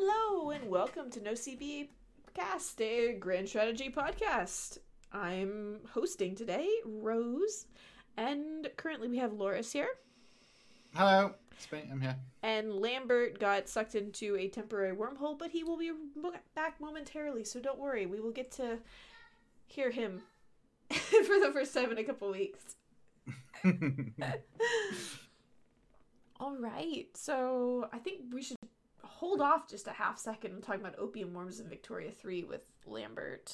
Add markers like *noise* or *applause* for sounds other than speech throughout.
Hello and welcome to No CB Cast, a grand strategy podcast. I'm hosting today, Rose, and currently we have Loris here. Hello, it's me. I'm here. And Lambert got sucked into a temporary wormhole, but he will be back momentarily, so don't worry. We will get to hear him *laughs* for the first time in a couple weeks. *laughs* *laughs* All right, so I think we should hold off just a half second and talk about opium worms in Victoria 3 with Lambert.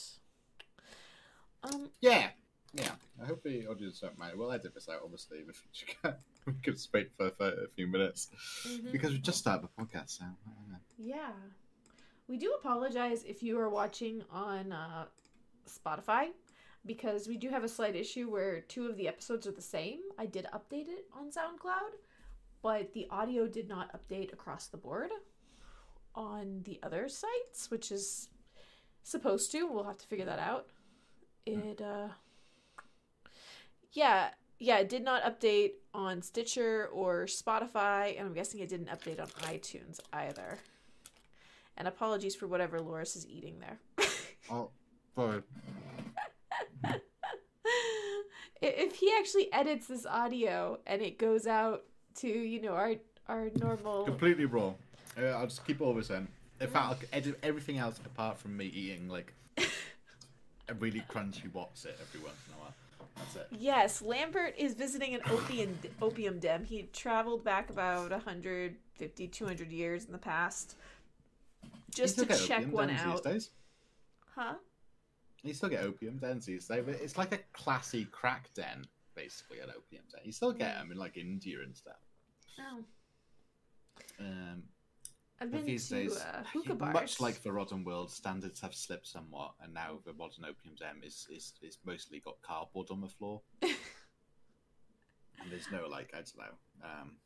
Um, yeah, yeah. I hope the audience don't mind. We'll edit this out, obviously, if *laughs* we could speak for, for a few minutes mhm. because we just started the podcast. So I don't know. Yeah. We do apologize if you are watching on uh, Spotify because we do have a slight issue where two of the episodes are the same. I did update it on SoundCloud, but the audio did not update across the board on the other sites, which is supposed to. We'll have to figure that out. It, uh, yeah, yeah, it did not update on Stitcher or Spotify, and I'm guessing it didn't update on iTunes either. And apologies for whatever Loris is eating there. *laughs* Oh. I- if he actually edits this audio and it goes out to you know our our normal completely raw. Uh, I'll just keep all this in. In fact, I'll edit everything else apart from me eating like *laughs* a really crunchy what's it every once in a while. That's it. yes lambert is visiting an opium opium den he traveled back about 150 200 years in the past just to check one out These days. huh You still get opium dens these days. but It's like a classy crack den, basically, an opium den. You still get them in like India and stuff. oh Um, i've but been these to days, uh, hookah much like the modern world, standards have slipped somewhat, and now the modern opium den is is, is mostly got cardboard on the floor, *laughs* and there's no like I don't know, um,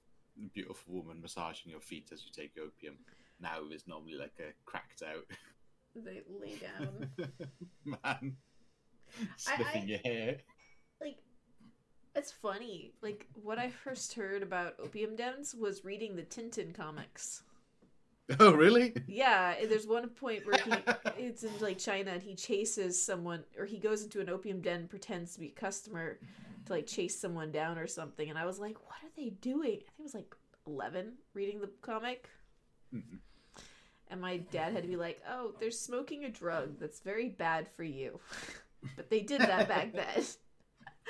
beautiful woman massaging your feet as you take opium. Now there's normally like a cracked out. They lay down. *laughs* Man. I- sniffing I- your hair. like it's funny. Like what i first heard about opium dens was reading the tintin comics *laughs* Oh really? yeah there's one point where he *laughs* it's in like china and he chases someone or he goes into an opium den pretends to be a customer to like chase someone down or something and i was like what are they doing i think it was like 11 reading the comic Mhm. and my dad had to be like oh they're smoking a drug that's very bad for you *laughs* but they did that back then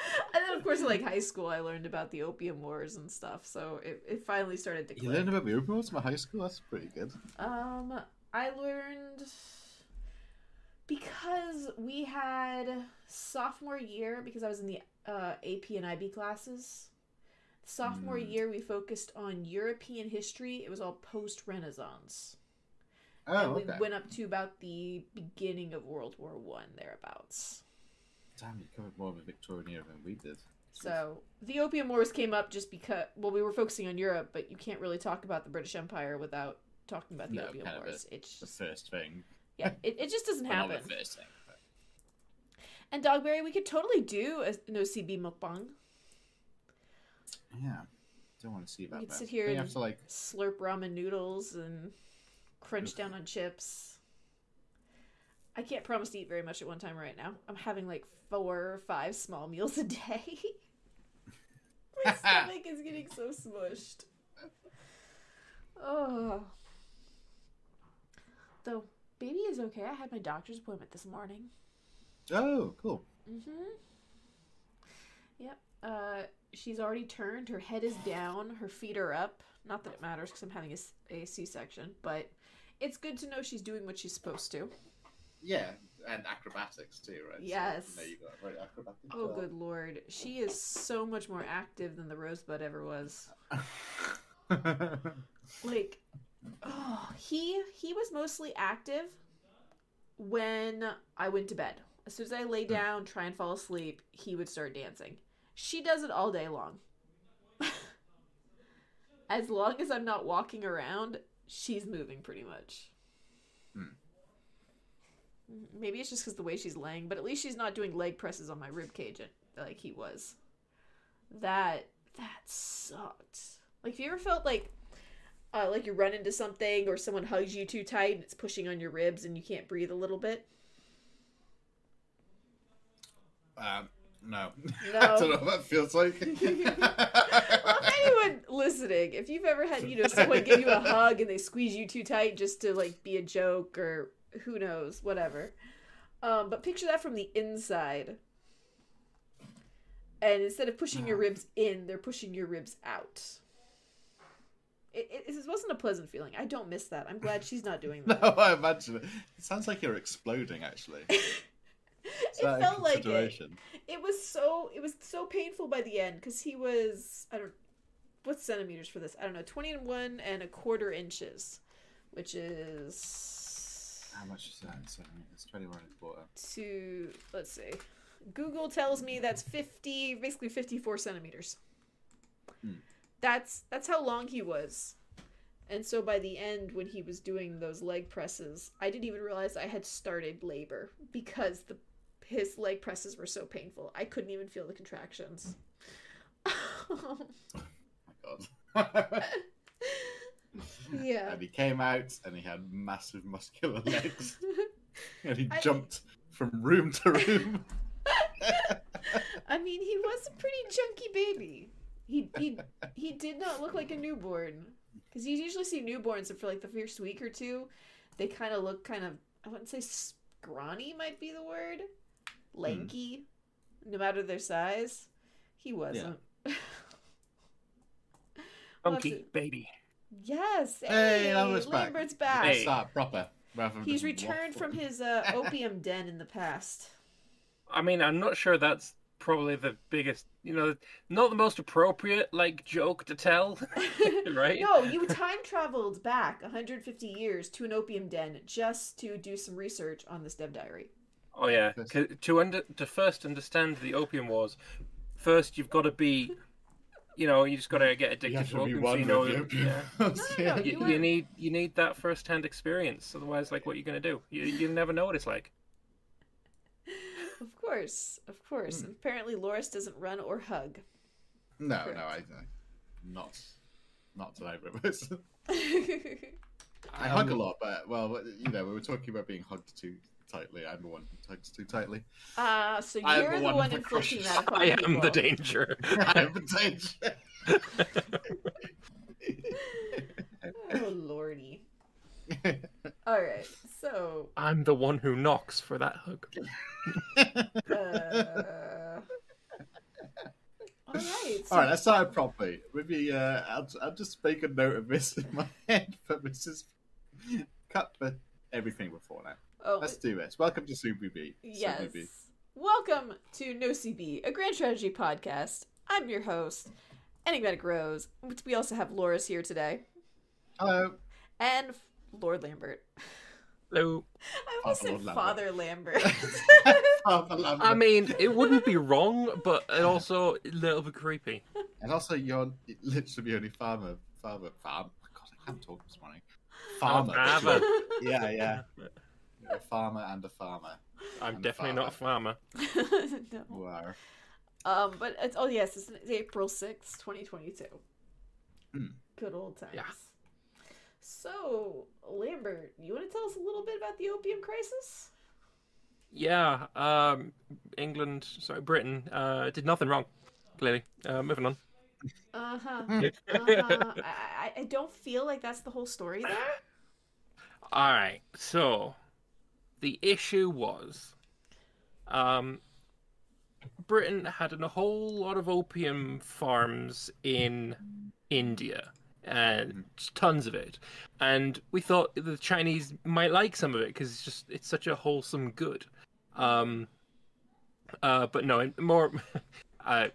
*laughs* and then of course in like high school i learned about the opium wars and stuff so it, it finally started to You click. learned about the opium wars from high school. That's pretty good. Um, I learned because we had sophomore year because I was in the uh, AP and IB classes. Sophomore Mm. year, we focused on European history. It was all post Renaissance, Oh, and we okay. went up to about the beginning of World War One thereabouts. Damn, you covered more of the Victorian era than we did. So the Opium Wars came up just because well, we were focusing on Europe, but you can't really talk about the British Empire without talking about the No, Opium kind Wars. It's the first thing. yeah, it, it just doesn't *laughs* Well, not happen. the first thing. but- And Dogberry, we could totally do a, an OCB mukbang. Yeah, don't want to see that. could though. sit here and- have to like. Slurp ramen noodles and crunch down on chips. I can't promise to eat very much at one time right now. I'm having like four or five small meals a day. *laughs* My *laughs* stomach is getting so smushed. Oh. Though, baby is okay. I had my doctor's appointment this morning. Oh, cool. Mm-hmm. Yep. Uh, she's already turned. Her head is down. Her feet are up. Not that it matters because I'm having a, a C-section, but it's good to know she's doing what she's supposed to. Yeah, and acrobatics too, right? Yes. So, you got a very acrobatic. Oh, good lord. She is so much more active than the Rosebud ever was. *laughs* Like, oh, he he was mostly active when I went to bed. As soon as I lay down, try and fall asleep, he would start dancing. She does it all day long. *laughs* as long as I'm not walking around, she's moving pretty much. Maybe it's just because the way she's laying, but at least she's not doing leg presses on my rib cage like he was. That that sucked. Like, have you ever felt like Uh, like you run into something or someone hugs you too tight and it's pushing on your ribs and you can't breathe a little bit. Um, no. No. *laughs* I don't know what that feels like. *laughs* *laughs* well, anyone listening, if you've ever had, you know, someone give you a hug and they squeeze you too tight just to like be a joke or who knows, whatever. Um, but picture that from the inside. And instead of pushing your ribs in, they're pushing your ribs out. It, it, it wasn't a pleasant feeling. I don't miss that. I'm glad she's not doing *laughs* that. no. I imagine it. It sounds like you're exploding, actually. *laughs* It felt like it. It was so it was so painful by the end because he was I don't what's centimeters for this I don't know twenty and one and a quarter inches, which is How much is that? in centimeters? 21 and a quarter. to let's see. Google tells me that's fifty basically fifty four centimeters. Hmm. That's that's how long he was. And so by the end, when he was doing those leg presses, I didn't even realize I had started labor because the his leg presses were so painful. I couldn't even feel the contractions. Oh *laughs* *laughs* my god. *laughs* yeah. and he came out and he had massive muscular *laughs* legs. and he I- jumped from room to room. *laughs* I mean, he was a pretty chunky baby. He he he did not look like a newborn because you usually see newborns and for like the first week or two, they kind of look kind of I wouldn't say scrawny might be the word, lanky, hmm. no matter their size. He wasn't. *laughs* We'll Funky to- baby. Yes. Hey, Hey, Lambert's back. Lambert's back. Hey. Start proper. rather He's returned from waffling. his uh, *laughs* opium den in the past. I mean, I'm not sure that's probably the biggest, you know, not the most appropriate like joke to tell, *laughs* right? No, you time traveled back 150 years to an opium den just to do some research on this Dev Diary. Oh yeah, to under to first understand the opium wars, first you've got to be, you know, you just got to get addicted to to be. So you know, with the opium. yeah. *laughs* No, no, no, You, You you need you need that first-hand experience. Otherwise, like, what are you gonna do? You you never know what it's like. Of course, of course. And apparently, Loris doesn't run or hug. No, Correct. no, I, I not not today, but *laughs* I Um, hug a lot, but well, you know, we were talking about being hugged too tightly. I'm the one who hugs too tightly. Ah, so I you're the the one one for inflicting that upon *laughs* I am people. *laughs* the danger. I'm the danger. Oh lordy. All right, so I'm the one who knocks for that hug. *laughs* uh... all right. So All right, let's start properly. Maybe uh, I'll, I'll just make a note of this in my head for Mrs. Cut the everything before now. Oh, Let's do this. Welcome to Super B. Yes. Super B. Welcome to No CB, a grand strategy podcast. I'm your host, Enigmatic Rose. We also have Loris here today, Hello. and Lord Lambert. Hello. I almost Father said Lord Father Lambert. *laughs* Father Lambert. I mean, it wouldn't be wrong, but it also a little bit creepy. and also, you're literally the only farmer. Farmer. Farm. Oh God, I can't talk this morning. Farmer. Oh, farmer. yeah, yeah. *laughs* You're a farmer and a farmer. I'm And definitely not a farmer. *laughs* no. You are. Um, but it's oh yes, it's April sixth, twenty twenty two. Hmm. Good old times. Yeah. So Lambert, you want to tell us a little bit about the opium crisis? Yeah, um, England, sorry, Britain, uh, did nothing wrong. Clearly, uh, moving on. Uh huh. *laughs* Uh-huh. I, I I don't feel like that's the whole story there. All right, so the issue was, um, Britain had a whole lot of opium farms in India, and tons of it, and we thought the Chinese might like some of it because it's just it's such a wholesome good. Um, uh, but no, more. *laughs* uh,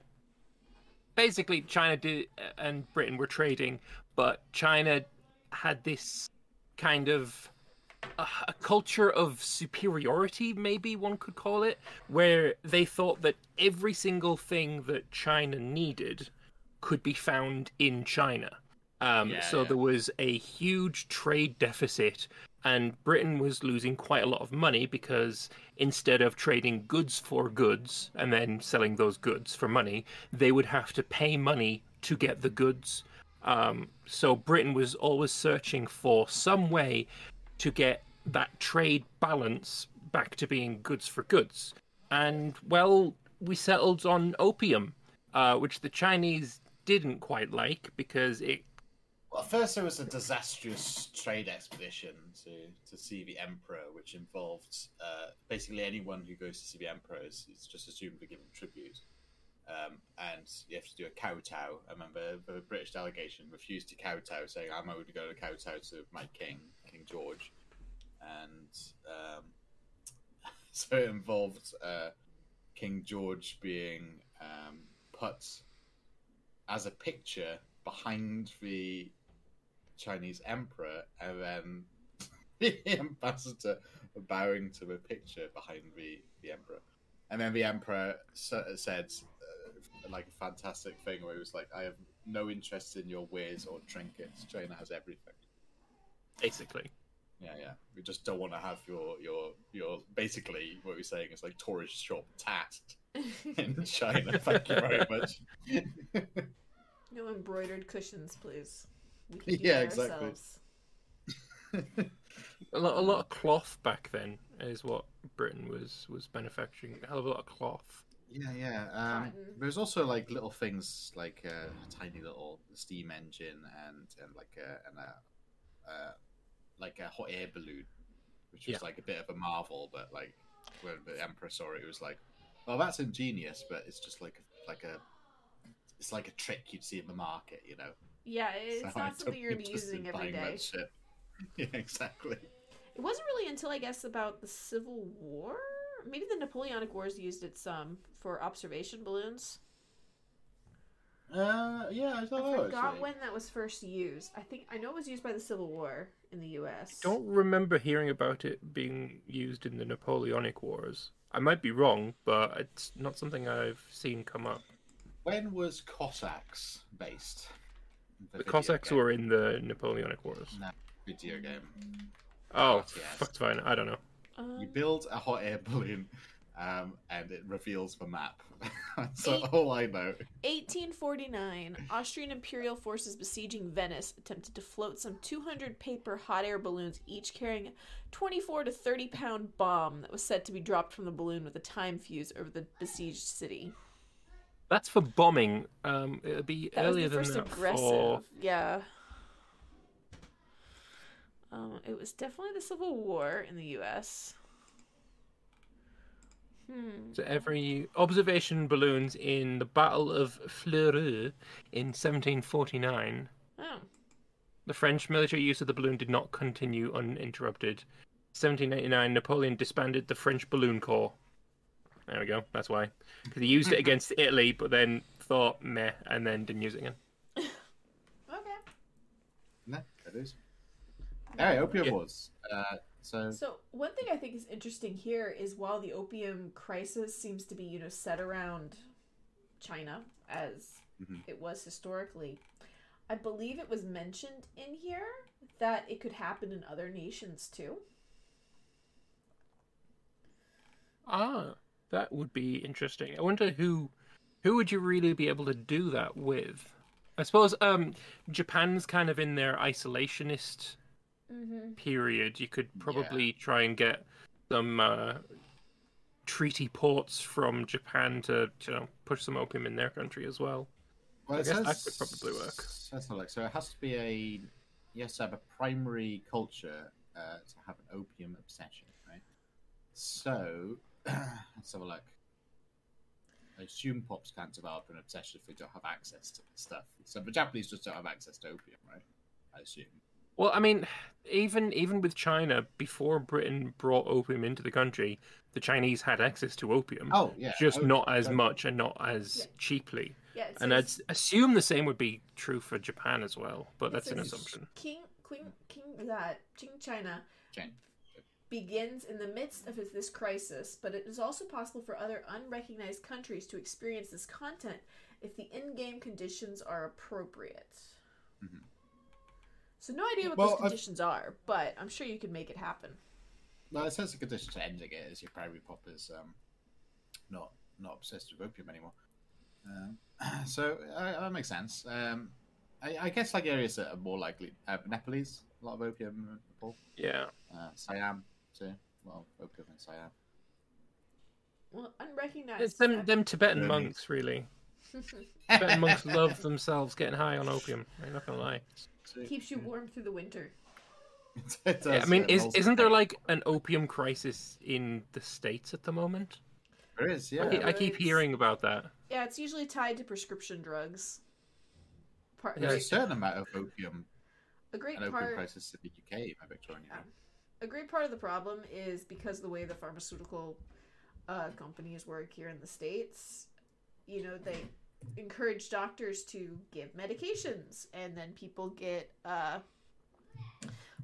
basically, China did and Britain were trading, but China had this kind of a, a culture of superiority, maybe one could call it, where they thought that every single thing that China needed could be found in China. Um, Yeah, so yeah. there was a huge trade deficit, and Britain was losing quite a lot of money because instead of trading goods for goods and then selling those goods for money, they would have to pay money to get the goods. Um, so Britain was always searching for some way to get that trade balance back to being goods for goods. And well, we settled on opium, uh, which the Chinese didn't quite like because it Well, first there was a disastrous trade expedition to, to see the emperor, which involved uh, basically anyone who goes to see the emperor is, is just assumed to give him tribute. Um, and you have to do a kowtow. I remember the British delegation refused to kowtow, saying, I'm going to kowtow to my king, King George. And um, *laughs* so it involved uh, King George being um, put as a picture behind the Chinese emperor, and then *laughs* the ambassador bowing to the picture behind the, the emperor. And then the emperor said, uh, like a fantastic thing, where he was like, I have no interest in your wares or trinkets. China has everything. Basically. Yeah, yeah. We just don't want to have your, your, your, basically, what we're saying is like tourist shop tat *laughs* in China. Thank you very much. *laughs* no embroidered cushions, please. We can Yeah, exactly. *laughs* A lot, a lot of cloth back then is what Britain was was manufacturing. A hell of a lot of cloth. Yeah, yeah. Um, there's also like little things like uh, a tiny little steam engine and and like a and a uh, like a hot air balloon, which was Yeah. like a bit of a marvel. But like when the emperor saw it, it was like, well, that's ingenious, but it's just like like a it's like a trick you'd see in the market, you know. Yeah, it's So I not something you're gonna be interested using in every buying day. that shit. *laughs* Yeah, exactly. It wasn't really until I guess about the Civil War, maybe the Napoleonic Wars used it some for observation balloons. Uh, yeah, I thought I don't know. forgot when that was first used. I think I know it was used by the Civil War in the U.S. Don't remember hearing about it being used in the Napoleonic Wars. I might be wrong, but it's not something I've seen come up. When was Cossacks based? The video Cossacks game. were in the Napoleonic Wars. No, video game. Oh, Yes. fuck's fine. I don't know. Um, You build a hot air balloon, um, and it reveals the map. *laughs* That's Eight- all I know. 1849, Austrian imperial forces besieging Venice attempted to float some 200 paper hot air balloons, each carrying a 24 to 30 pound bomb that was said to be dropped from the balloon with a time fuse over the besieged city. That's for bombing. Um, it would be That was earlier the first that aggressive. for. Yeah. Um, it was definitely the Civil War in the U.S. Hmm. So every observation balloons in the Battle of Fleurus in 1749. Oh. The French military use of the balloon did not continue uninterrupted. 1789, Napoleon disbanded the French Balloon Corps. There we go. That's why. Because he used it *laughs* against Italy, but then thought meh, and then didn't use it again. *laughs* Okay. No, it is. Hey, Opium Yeah. Wars. Uh, so, So one thing I think is interesting here is while the opium crisis seems to be, you know, set around China as Mhm. it was historically, I believe it was mentioned in here that it could happen in other nations too. Ah, that would be interesting. I wonder who who would you really be able to do that with? I suppose um Japan's kind of in their isolationist Mm-hmm. period. You could probably try and get some uh, treaty ports from Japan to you know push some opium in their country as well. well, I it guess that could probably work. Let's have a look. So it has to be a yes, have a primary culture uh, to have an opium obsession, right? So *clears throat* let's have a look. I assume pops can't develop an obsession if they don't have access to stuff. So the Japanese just don't have access to opium, right? I assume. Well, I mean, even even with China, before Britain brought opium into the country, the Chinese had access to opium, Oh yeah, just opium, not as much and not as Yeah. cheaply. Yeah, it And I'd assume the same would be true for Japan as well, but that's an assumption. King Queen King that Qing China Chen. begins in the midst of this crisis, but it is also possible for other unrecognized countries to experience this content if the in-game conditions are appropriate. Mhm. So no idea what Well, those I've- conditions are, but I'm sure you can make it happen. Well, it says the condition to ending it is your primary pop is um, not not obsessed with opium anymore. Um, *clears throat* so uh, that makes sense. Um, I, I guess like areas that are more likely. Uh, Nepalese, a lot of opium in Nepal. Yeah. Uh, Siam too. Well, opium in Siam. Well, unrecognized. It's them them Tibetan monks really. *laughs* Tibetan monks love themselves getting high on opium. I'm not gonna lie. Keeps you warm through the winter. *laughs* It does, Yeah, I mean, yeah, is, isn't there like an opium crisis in the states at the moment? There is, yeah. I, I keep hearing about that. Yeah, it's usually tied to prescription drugs. Part, There's a certain amount of opium a great and opium part. crisis in the UK by Victorian era. A great part of the problem is because the way the pharmaceutical uh, companies work here in the states. You know, they encourage doctors to give medications, and then people get uh,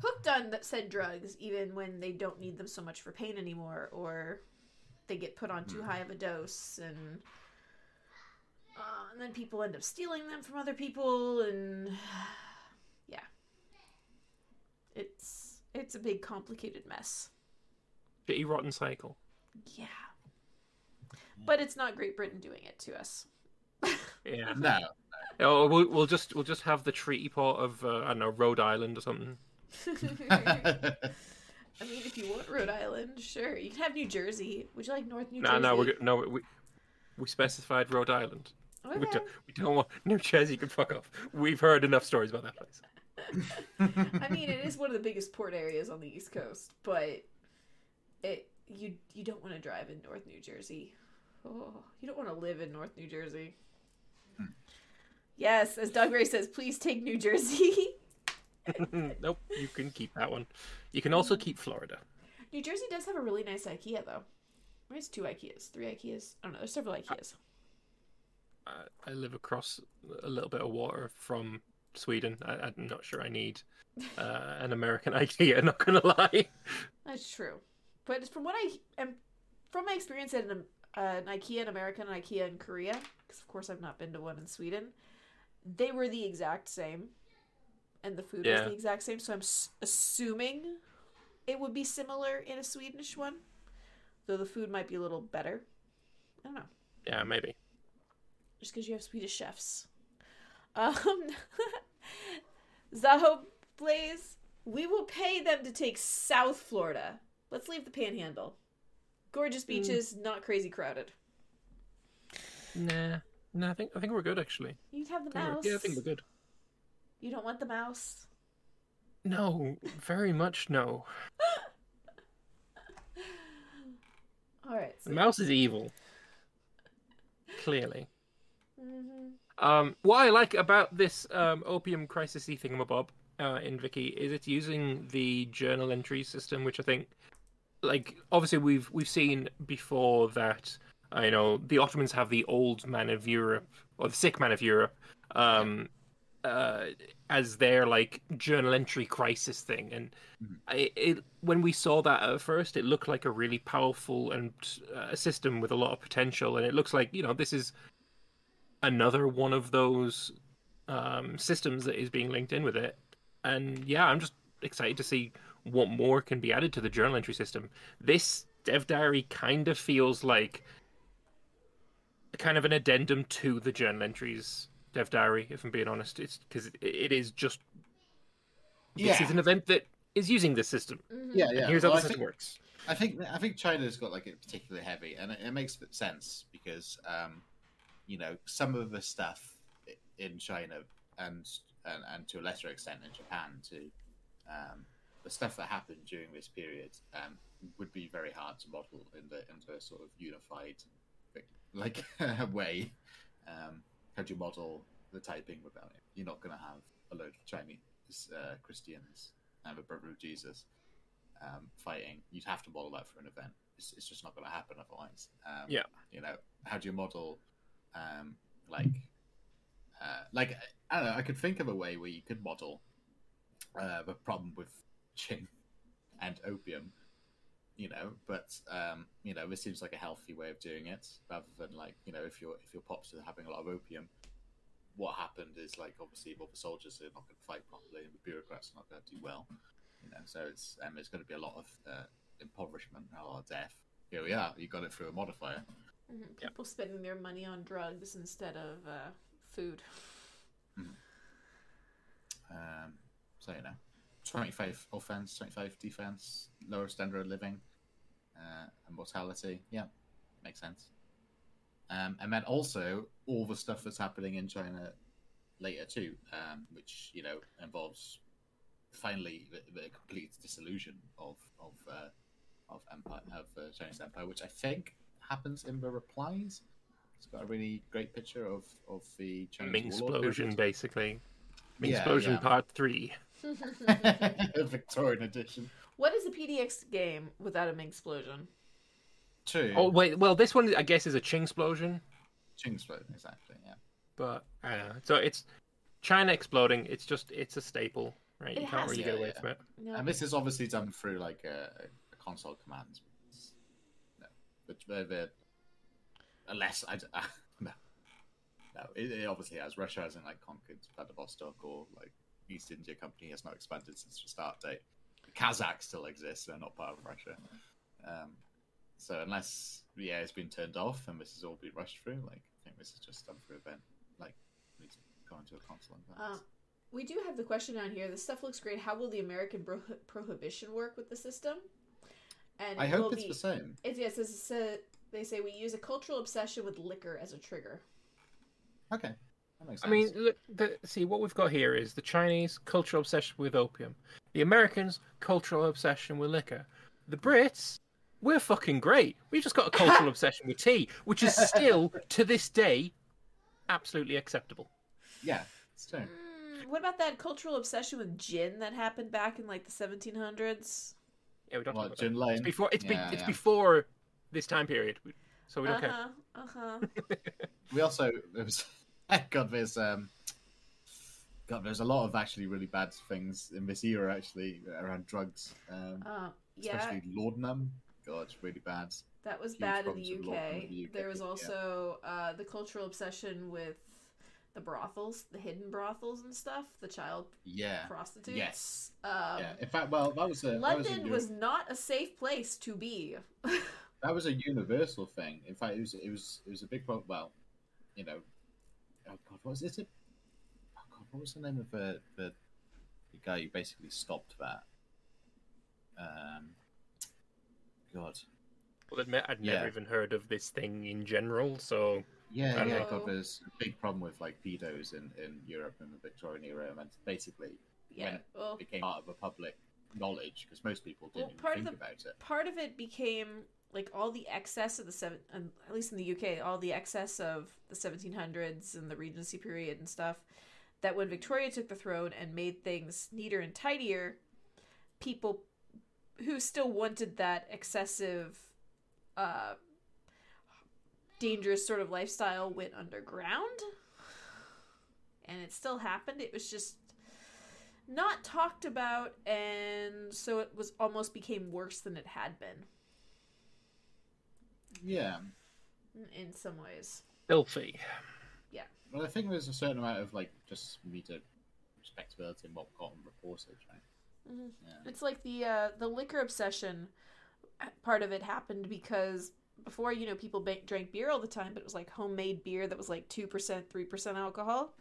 hooked on that said drugs, even when they don't need them so much for pain anymore, or they get put on too Mhm. high of a dose, and uh, and then people end up stealing them from other people, and *sighs* yeah, it's it's a big complicated mess. Shitty rotten cycle. Yeah. But it's not Great Britain doing it to us. Yeah. No, Oh, we'll, we'll just we'll just have the treaty port of uh, I don't know Rhode Island or something. *laughs* I mean, if you want Rhode Island, sure. You can have New Jersey. Would you like North New No, Jersey? no, we're no we we specified Rhode Island. We don't, we don't want New Jersey. Can fuck off. We've heard enough stories about that place. *laughs* I mean, it is one of the biggest port areas on the East Coast, but it you you don't want to drive in North New Jersey. Oh, you don't want to live in North New Jersey. Hmm. Yes, as Doug Ray says, please take New Jersey. *laughs* nope, you can keep that one. You can also mm. keep Florida. New Jersey does have a really nice IKEA, though. There's two IKEAs, three IKEAs. I don't know. There's several IKEAs. I, I live across a little bit of water from Sweden. I, I'm not sure I need uh, an American *laughs* IKEA. Not gonna lie. That's true. But from what I am, from my experience at an, uh, an IKEA in America and an IKEA in Korea, because of course I've not been to one in Sweden, they were the exact same, and the food Yeah. was the exact same. So I'm s- assuming it would be similar in a Swedish one, though the food might be a little better. I don't know, Yeah, maybe. just because you have Swedish chefs. Um, *laughs* Zaho Blaze, we will pay them to take South Florida. Let's leave the Panhandle. Gorgeous beaches, not crazy crowded. Nah, no. I think I think we're good actually. You can have the I we're- mouse. yeah, I think we're good. You don't want the mouse. No, very much no. *laughs* All right. The mouse is evil. Clearly. Mhm. Um, what I like about this um, opium crisis-y thingamabob uh, in Vicky is it's using the journal entry system, which I think, like, obviously we've we've seen before that. uh, you know, the Ottomans have the old man of Europe or the sick man of Europe um, uh, as their like journal entry crisis thing, and Mhm. I, it when we saw that at first, it looked like a really powerful and uh, a system with a lot of potential, and it looks like you know this is another one of those um, systems that is being linked in with it. And yeah, I'm just excited to see what more can be added to the journal entry system. This dev diary kind of feels like kind of an addendum to the journal entries dev diary. If I'm being honest, it's because it, it is just this Yeah. is an event that is using this system. Mhm. yeah, And here's Well, how I system think- works. I think I think China's got like it particularly heavy, and it, it makes sense because um, you know some of the stuff in China and and, and to a lesser extent in Japan too, um, the stuff that happened during this period um, would be very hard to model in the into a sort of unified like *laughs* way. Um, how do you model the Taiping Rebellion? You're not going to have a load of Chinese uh, Christians and the Brother of Jesus um, fighting, you'd have to model that for an event. It's, it's just not going to happen otherwise. Um, Yeah. You know, how do you model, um, like, uh, like I don't know. I could think of a way where you could model uh, the problem with gin and opium. You know, but um, you know, this seems like a healthy way of doing it, rather than like you know, if your if your pops are having a lot of opium, what happened is like obviously all the soldiers are not going to fight properly, and the bureaucrats are not going to do well you know so it's and there's going to be a lot of uh, impoverishment and a lot of death here we are you got it through a modifier Mhm. Yeah. People spending their money on drugs instead of uh, food. Mhm. Um, so you know, twenty five offense, twenty five defense, lower standard of living, uh, and mortality. Yeah, makes sense. Um, and then also all the stuff that's happening in China later too, um, which you know involves finally the, the complete dissolution of of uh, of empire of uh, Chinese empire, which I think happens in the replies. It's got a really great picture of of the Chinese Ming explosion, basically. Ming Yeah, explosion yeah. part three. period. *laughs* Victorian edition. what is a PDX game without a Ming explosion? Two. Oh wait, well this one I guess is a Qing explosion, Ching explosion, exactly. Yeah. but uh, so it's China exploding. It's just it's a staple, right? It you can't really to. get away Yeah, from it. No. And this is obviously done through like a, a console commands. No, but the, the unless I d- no, it, it obviously has. Russia hasn't like conquered Vladivostok or like East India Company has not expanded since the start date. Kazakh still exists; they're not part of Russia. Um, so unless the air has been turned off and this has all been rushed through, like I think this is just done for event. Like we need to go into a console and Uh, we do have the question down here. This stuff looks great. How will the American bro- prohibition work with the system? And I it hope it's be, the same. It, yes, it's, uh, they say we use a cultural obsession with liquor as a trigger. Okay, I mean, look, the, see what we've got here is the Chinese cultural obsession with opium, the Americans cultural obsession with liquor, the Brits. We're fucking great. We've just got a cultural *laughs* obsession with tea, which is still to this day absolutely acceptable. yeah, it's true. Mm, what about that cultural obsession with gin that happened back in like the 1700s? Yeah, we don't talk What, about Gin that. Lane? It's before it's, be, Yeah, it's yeah. before this time period, so we don't care. huh. Uh huh. *laughs* We also it was *laughs* God, there's um, God, there's a lot of actually really bad things in this era actually around drugs, um, Uh, yeah, especially laudanum. God, it's really bad. that was huge bad in the UK. the UK, There was yeah. also uh, the cultural obsession with the brothels, the hidden brothels and stuff, the child Yeah, prostitutes. Yes. Um, yeah. In fact, well, that was a that was a, London was not a safe place to be. *laughs* that was a universal thing. In fact, it was it was it was a big problem. Well, you know, oh God, what was it? Oh God, what was the name of the the, the guy who basically stopped that? Um, God. I'll admit I'd Yeah. never even heard of this thing in general, so Yeah, yeah, know. God, there's a big problem with like pedos in, in Europe in the Victorian era, and basically yeah. When- Well, it became part of a public knowledge because most people didn't Well, even part of think the- about it. part of it became like all the excess of the seven, um, at least in the UK, all the excess of the 1700s and the Regency period and stuff. That when Victoria took the throne and made things neater and tidier, people who still wanted that excessive, uh, dangerous sort of lifestyle went underground. And it still happened. It was just not talked about, and so it was almost became worse than it had been Yeah, in- in some ways. filthy. Yeah. Well, I think there's a certain amount of like just meter respectability in what got reported, right? Mhm. Yeah. It's like the uh, the liquor obsession. Part of it happened because before you know people ba- drank beer all the time, but it was like homemade beer that was like two percent, three percent alcohol.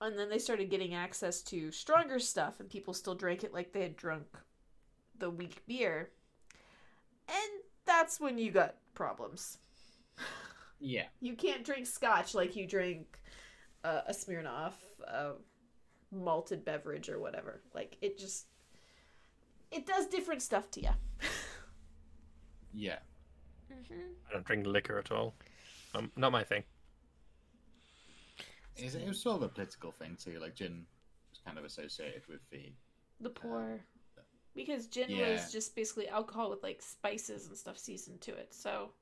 And then they started getting access to stronger stuff, and people still drank it like they had drunk the weak beer. And that's when you got problems. Yeah, You can't drink scotch like you drink uh, a Smirnoff, a malted beverage, or whatever. Like it just it does different stuff to you. yeah. mm-hmm. I don't drink liquor at all. Um, not my thing. It's, it was sort of a political thing too. Like gin was kind of associated with the The poor, because gin Yeah. was just basically alcohol with like spices and stuff seasoned to it. So,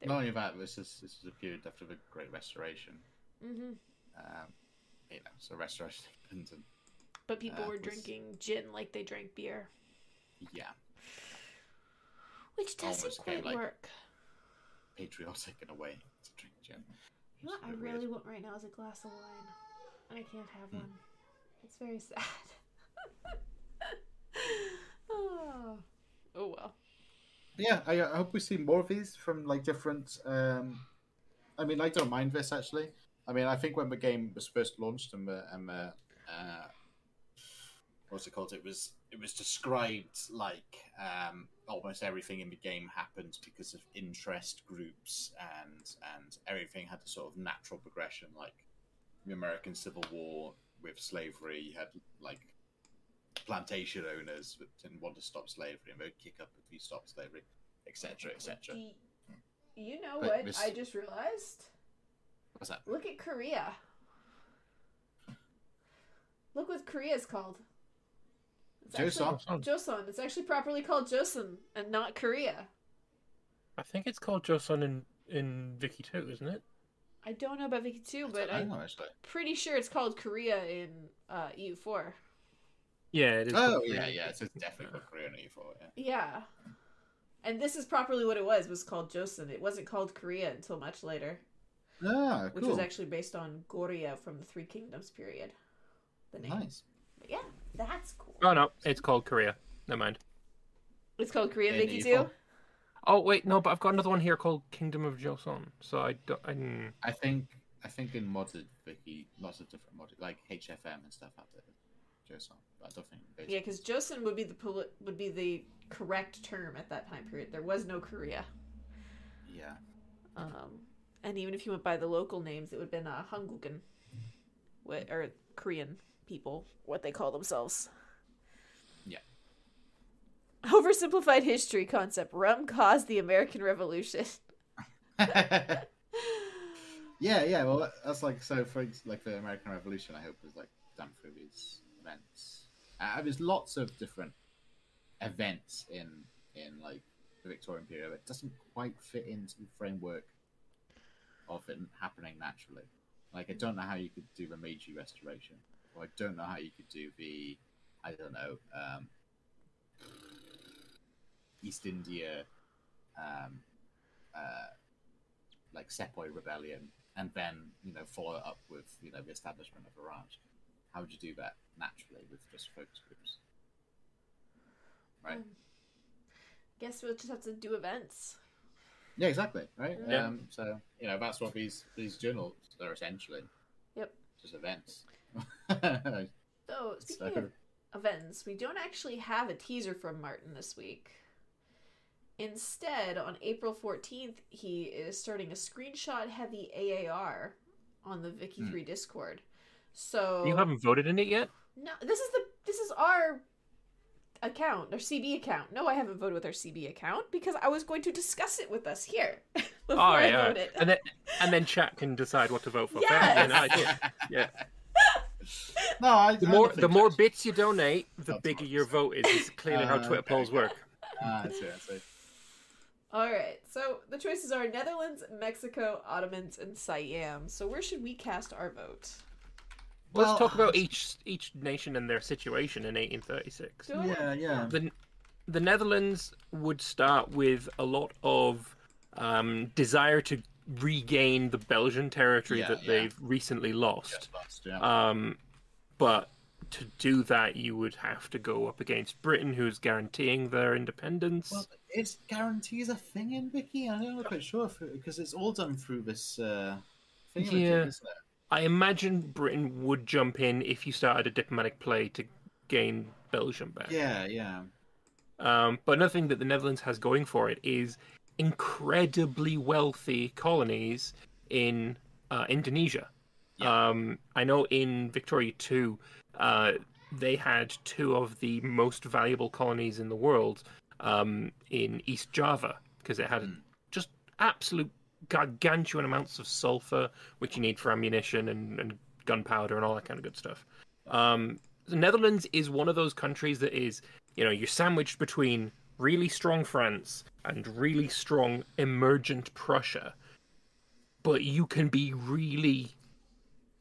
There- Not only that, this is this is a period after the Great Restoration. hmm Um, you know, so restoration *laughs* happened, and but people Uh, were was- drinking gin like they drank beer, yeah, which doesn't Almost became, quite like- work. patriotic in a way to drink gin. You know what It's a I bit really weird. want right now is a glass of wine, and I can't have Hmm. one. It's very sad. *laughs* oh. well. yeah, I, I hope we see more of these from like different. Um, I mean, I don't mind this actually. I mean, I think when the game was first launched and the, and the uh, what's it called? It was it was described like um, almost everything in the game happened because of interest groups, and and everything had a sort of natural progression, like the American Civil War with slavery. Had like plantation owners that didn't want to stop slavery, and they'd kick up if you stopped slavery, etc., etc. You know But what? this- I just realized. What's that? Look at Korea. Look what Korea's called. It's Joseon. actually- Joseon. It's actually properly called Joseon and not Korea. I think it's called Joseon in in Vicky 2, isn't it? I don't know about Vicky 2, but I I'm actually. pretty sure it's called Korea in uh, EU4. Yeah, it is. Oh called yeah, Korean. yeah. It's definitely got Korean EU4. Yeah. Yeah. And this is properly what it was, was called Joseon. It wasn't called Korea until much later, Ah, which cool. was actually based on Goryeo from the Three Kingdoms period. The name. nice. But yeah, that's cool. Oh no, it's called Korea. Never mind. It's called Korea In Vicky EU4. 2? Oh wait, no, but I've got another one here called Kingdom of Joseon. So I don't. I, mm, I think I think in modded Vicky, lots of different modded like HFM and stuff have it. Joseon, but I don't think. basic- Yeah, because Joseon would be the poli- would be the correct term at that time period. There was no Korea. Yeah. Um, and even if you went by the local names, it would have been uh, Hangugan, what, or Korean people, what they call themselves. Yeah. Oversimplified history concept. Rum caused the American Revolution. *laughs* yeah, yeah. Well, that's like so for ex- like the American Revolution. I hope was like done through these events. There's lots of different events in in like the Victorian period. It doesn't quite fit into the framework of it happening naturally. Like I don't know how you could do the Meiji Restoration, or I don't know how you could do the I don't know um, East India um, uh, like Sepoy rebellion, and then you know follow it up with you know the establishment of a Raj. How would you do that naturally with just focus groups? Right. Um, guess we'll just have to do events. Yeah, exactly. Right. Yeah. Um, so you know that's what these these journals are essentially. Yep. Just events. *laughs* So, speaking So- of events, we don't actually have a teaser from Martin this week. Instead, on April 14th, he is starting a screenshot heavy AAR on the Vicky Hmm. 3 Discord. So you haven't voted in it yet. No, this is the this is our account, our CB account. No, I haven't voted with our CB account because I was going to discuss it with us here *laughs* before Oh I yeah, voted. and then and then chat can decide what to vote for. Yes! Yeah, no, I get it. Yeah. no, I, The more don't the more bits you donate, the That's bigger your vote is. It's clearly how Uh, Twitter okay. polls work. Ah, I see, I see. All right, so the choices are Netherlands, Mexico, Ottomans, and Siam. So where should we cast our vote? Well, Let's talk about each each nation and their situation in 1836. Yeah, yeah. The the Netherlands would start with a lot of um, desire to regain the Belgian territory Yeah, that yeah. they've recently lost. Just lost, yeah. Um, but to do that, you would have to go up against Britain, who's guaranteeing their independence. Well, is guarantees a thing in Vicky. I'm not quite sure because it's all done through this uh, thing, Yeah. isn't it? I imagine Britain would jump in if you started a diplomatic play to gain Belgium back. Yeah, yeah. Um, but another thing that the Netherlands has going for it is incredibly wealthy colonies in uh, Indonesia. Yeah. Um, I know in Victoria 2, uh, they had two of the most valuable colonies in the world um, in East Java because it had Mm. just absolute gargantuan amounts of sulfur, which you need for ammunition and, and gunpowder and all that kind of good stuff. Um, the Netherlands is one of those countries that is, you know, you're sandwiched between really strong France and really strong emergent Prussia, but you can be really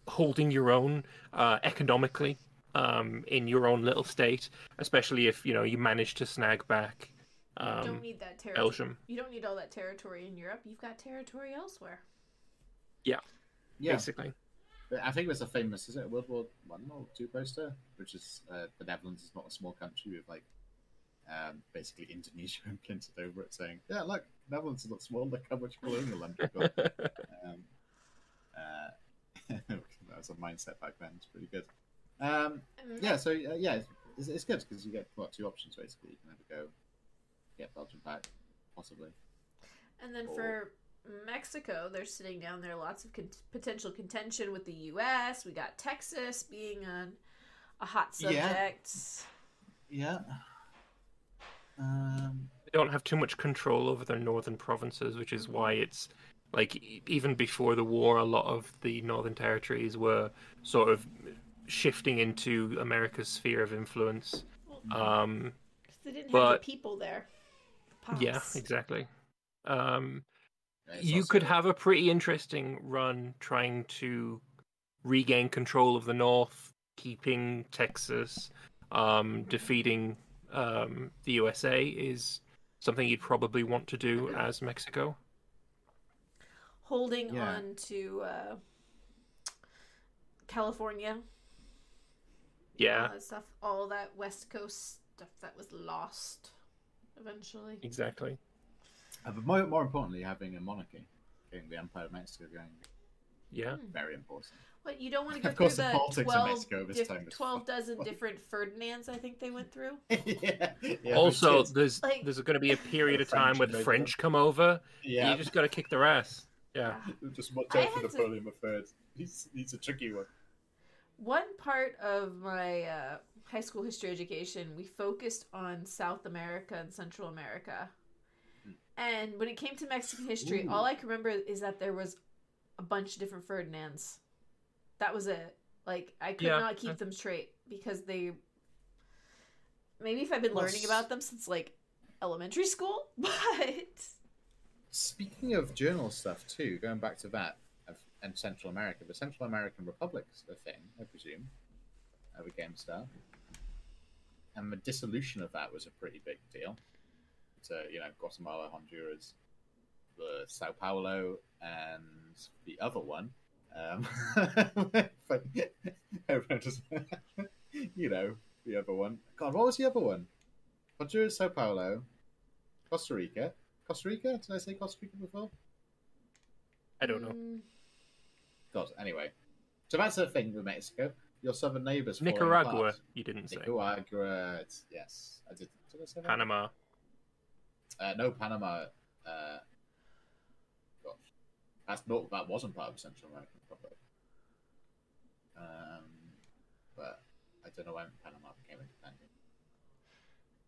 holding your own uh, economically um, in your own little state, especially if you know you manage to snag back um, don't need that territory. Belgium. You don't need all that territory in Europe. You've got territory elsewhere. Yeah. Yeah. basically. I think there's a famous, is it World War One or Two poster, which is uh, the Netherlands is not a small country with like um, basically Indonesia *laughs* imprinted over it, saying, "Yeah, look, Netherlands is not small. Look how much colonial land we've got." *laughs* um, uh, *laughs* that was a mindset back then. It's pretty good. Um, yeah, so uh, yeah, it's, it's good because you get what two options basically. You can either go get Belgium back, possibly. And then Or- for Mexico, they're sitting down there. Lots of con- potential contention with the U.S. We got Texas being a, a hot subject. Yeah. Um, They don't have too much control over their northern provinces, which is why it's like even before the war, a lot of the northern territories were sort of shifting into America's sphere of influence. Um, 'Cause they didn't have the people there. The yeah, exactly. Um, you also- could have a pretty interesting run trying to regain control of the north, keeping Texas, um, defeating um, the USA is something you'd probably want to do as Mexico. Holding Yeah. on to uh, California. Yeah, All that stuff. All that West Coast stuff that was lost eventually. exactly. Uh, but more, more importantly, having a monarchy, getting the Empire of Mexico going, Yeah. very important. What you don't want to go Of course, through the the, politics of 12, Mexico this diff- time 12 fun. dozen different Ferdinands I think they went through. *laughs* yeah, yeah. also, there's like- there's going to be a period of time French where the French come over. yeah, You just got to kick their ass. Yeah. *laughs* just watch I out for had to- Napoleon the Third. He's he's a tricky one. One part of my uh, high school history education, we focused on South America and Central America. Hmm. And when it came to Mexican history, Ooh. all I can remember is that there was a bunch of different Ferdinands. That was it. Like I could Yeah. not keep them straight because they. Maybe if I've been Well, learning about them since like elementary school, *laughs* but Speaking of journal stuff too, going back to that and Central America, the Central American Republic's a thing, I presume, of a game stuff. And the dissolution of that was a pretty big deal. So, you know, Guatemala, Honduras, the Sao Paulo, and the other one. Um, everyone *laughs* just, you know, the other one. God, what was the other one? Honduras, Sao Paulo, Costa Rica. Costa Rica? Did I say Costa Rica before? I don't know. Mm, God, anyway. So that's the thing with Mexico. Your southern neighbors. falling Nicaragua, apart. you didn't say. Nicaragua. Yes, I did. Did I say? Panama. Uh, no, Panama. Uh, gosh, that's not. That wasn't part of Central American Republic. Um, but I don't know when Panama became independent.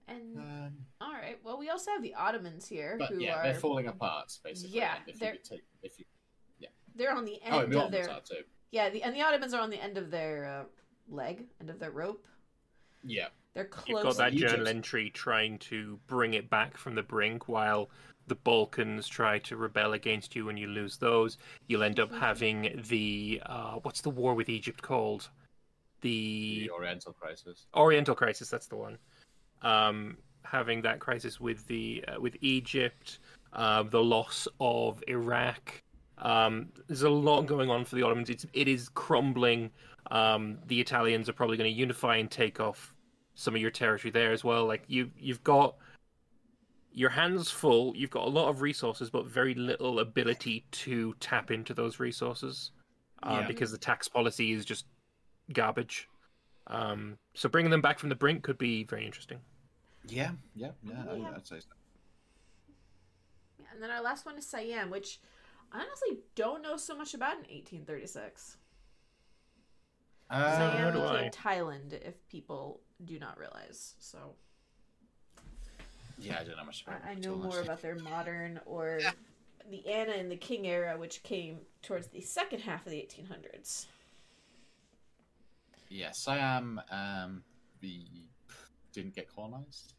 and Um, all right, well, we also have the Ottomans here, but who yeah, are they're falling apart basically. Yeah, if they're- you take, if you, they're on the oh, end the of Ottomans their too. Yeah, the and the Ottomans are on the end of their uh, leg, end of their rope. Yeah, They're You've got that Egypt. journal entry trying to bring it back from the brink while the Balkans try to rebel against you and you lose those. You'll end up Mhm. having the uh, what's the war with Egypt called? the The Oriental Crisis. Oriental crisis. That's the one. Um, having that crisis with the uh, with Egypt, uh, the loss of Iraq. Um, there's a lot going on for the Ottomans. It's it is crumbling. Um, the Italians are probably going to unify and take off some of your territory there as well. Like you you've got your hands full. You've got a lot of resources, but very little ability to tap into those resources uh, Yeah. because the tax policy is just garbage. Um, so bringing them back from the brink could be very interesting. Yeah, yeah, yeah. We I, I'd say so. And then our last one is Siam, which I honestly don't know so much about in 1836. Uh, Siam do became I. Thailand, if people do not realize. So yeah, I don't know much about. I, I know more about their modern or the Anna and the King era, which came towards the second half of the 1800s. Yeah, Siam. Um, we didn't get colonized.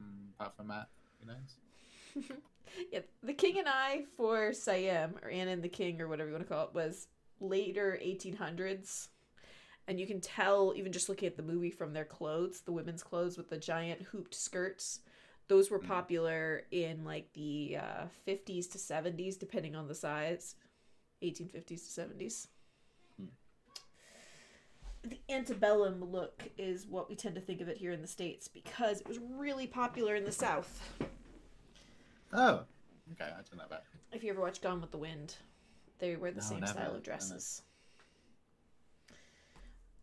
Mm, apart from that, who knows? *laughs* *laughs* Yeah, the King and I for Siam, or Anna and the King, or whatever you want to call it, was later 1800s. And you can tell, even just looking at the movie, from their clothes, the women's clothes with the giant hooped skirts. Those were Mm. popular in like the uh, 50s to 70s, depending on the size. 1850s to 70s. Hmm. The antebellum look is what we tend to think of it here in the States because it was really popular in the South. Oh, okay. I don't know about. If you ever watch Gone with the Wind, they wear the No, same never, style of dresses.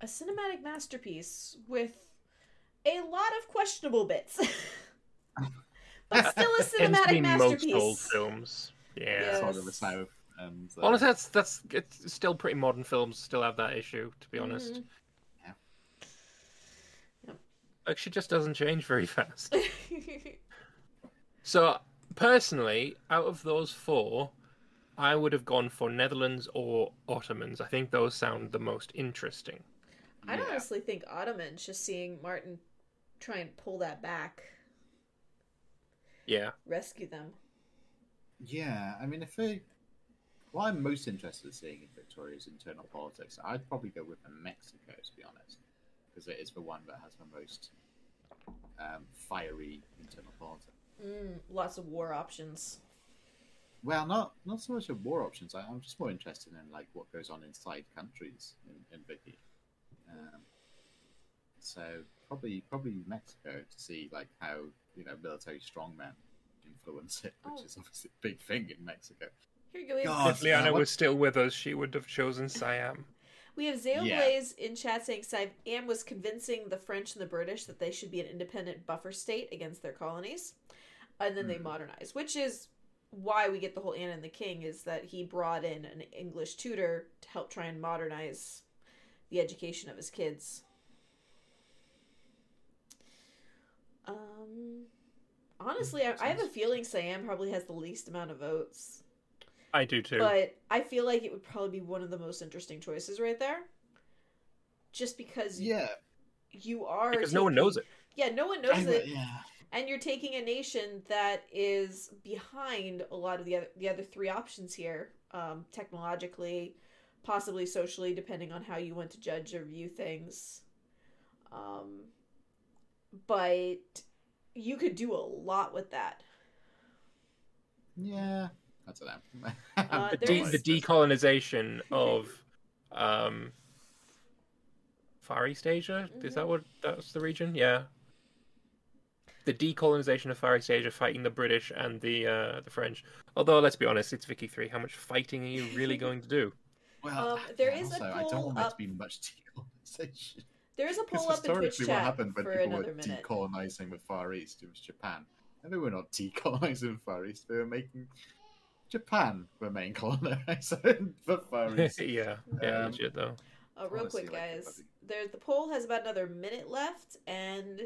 a cinematic masterpiece with a lot of questionable bits, *laughs* but *laughs* still a Tends to be most old films. Yeah. Yes. Sword of the South. And uh, Honestly, that's that's it's still pretty modern films. Still have that issue, to be honest. Mhm. Like she just doesn't change very *laughs* fast. So personally, out of those four, I would have gone for Netherlands or Ottomans. I think those sound the most interesting. I yeah. honestly think Ottomans just seeing Martin try and pull that back, Yeah. rescue them. Yeah, I mean, if they. What I'm most interested in seeing in Victoria's internal politics, I'd probably go with Mexico, to be honest, because it is the one that has the most um, fiery internal politics. Mm, lots of war options. Well, not not so much of war options. I, I'm just more interested in like what goes on inside countries in, in Vicky. Um, so probably probably Mexico to see like how you know military strongmen influence it, which Oh. is obviously a big thing in Mexico. Here you go. We have, God. If Liana what- was still with us, she would have chosen Siam. we have Zale Yeah. Blaze in chat saying Siam was convincing the French and the British that they should be an independent buffer state against their colonies, and then they Hmm. modernized, which is why we get the whole Anna and the King is that he brought in an English tutor to help try and modernize the education of his kids. Um, honestly, I, I have a feeling Siam probably has the least amount of votes. I do too. But I feel like it would probably be one of the most interesting choices right there. Just because Yeah, you are because no one knows it. Yeah, no one knows I- it. yeah. And you're taking a nation that is behind a lot of the other the other three options here, um, technologically, possibly socially, depending on how you want to judge or view things. Um, but you could do a lot with that. Yeah, that's what i'm Uh, *laughs* The, de- is- the decolonization *laughs* of um, Far East Asia. Is that what that's the region? Yeah. The decolonization of Far East Asia, fighting the British and the uh, the French. Although, let's be honest, it's Vicky Three. How much fighting are you really *laughs* going to do? well, Um, there yeah, is a also, I don't want there up- to be much *laughs* decolonization. There is a poll up in Twitch historically, what happened when people were minute. decolonizing the Far East? It was Japan. And they were not *laughs* decolonizing the Far East. They were making Japan the main colonizer in the Far East. yeah, yeah, Um, legit though. Uh, real wanna quick, guys. everybody. There, the poll has about another minute left, and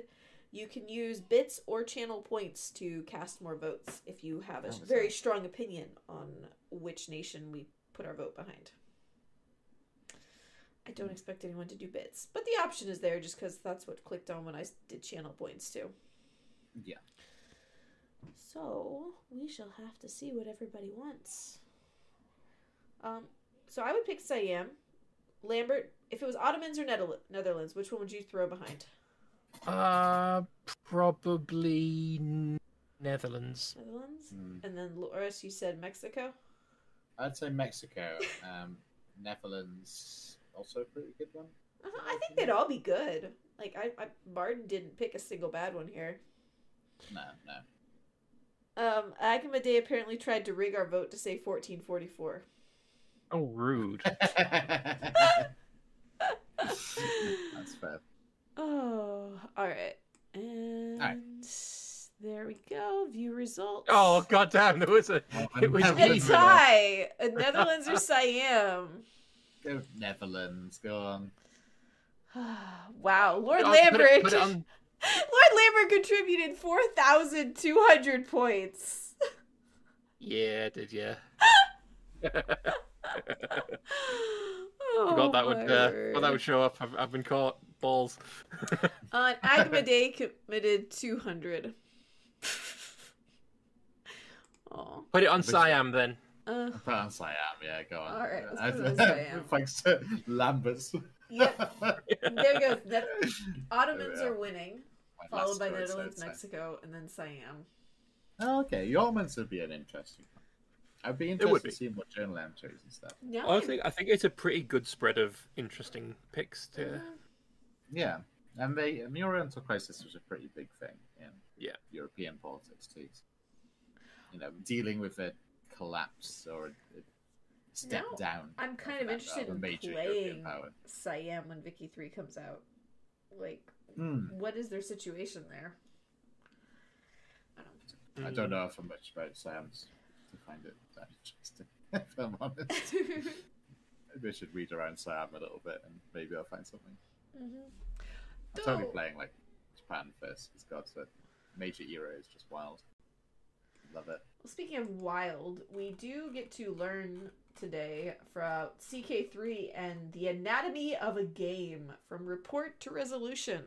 you can use bits or channel points to cast more votes if you have a very strong opinion on which nation we put our vote behind. I Hmm. don't expect anyone to do bits, but the option is there just because that's what clicked on when I did channel points too. Yeah. So we shall have to see what everybody wants. Um, so I would pick Siam. Lambert, if it was Ottomans or Netherlands, which one would you throw behind? Uh, probably Netherlands. Netherlands? Mm. And then Loris, you said Mexico? I'd say Mexico. *laughs* Um, Netherlands, also a pretty good one. Uh-huh, I think they'd all be good. Like, I, I Martin didn't pick a single bad one here. No, no. Um, Agamade apparently tried to rig our vote to say 1444. Oh, rude. *laughs* That's fair. Oh, all right. And there we go. View results. oh, goddamn! There was a. It was A Netherlands. tie. A Netherlands or Siam. *laughs* Go Netherlands. Go on. *sighs* wow, Lord Oh, put Lambert. it- put it on- *laughs* Lord Lambert contributed four thousand two hundred points. Yeah, did yeah. *laughs* oh, Forgot that would. my Uh, word. well, that would show up. I've, I've been caught. Balls. *laughs* On Uh, Agmade committed two hundred. *laughs* oh, Put it on Siam then. uh, France I am, yeah, go on. All right, let's I- put it as I am. Thanks to Lambert's. yep. *laughs* There goes. Net- Ottomans Yeah. are winning, My followed by Netherlands, Mexico, and then Siam. Oh, okay, the Ottomans would be an interesting one. I'd be would interested be. to see what Journal M chose and stuff. Yeah, I think I think it's a pretty good spread of interesting picks. To Yeah, and they, and the Oriental crisis was a pretty big thing in Yeah. European politics too. You know, dealing with a collapse or a, a step Now, down. I'm kind of that, interested in major playing Siam when Vicky 3 comes out. Like, Hmm. what is their situation there? I don't I don't know if I'm much about Siam's to find it that interesting. *laughs* If I'm honest, *laughs* maybe I should read around Siam a little bit and maybe I'll find something. Mhm. I'm totally playing like Japan first. It's got the major era is just wild. Love it. Well, speaking of wild, we do get to learn today from CK3 and the anatomy of a game from report to resolution.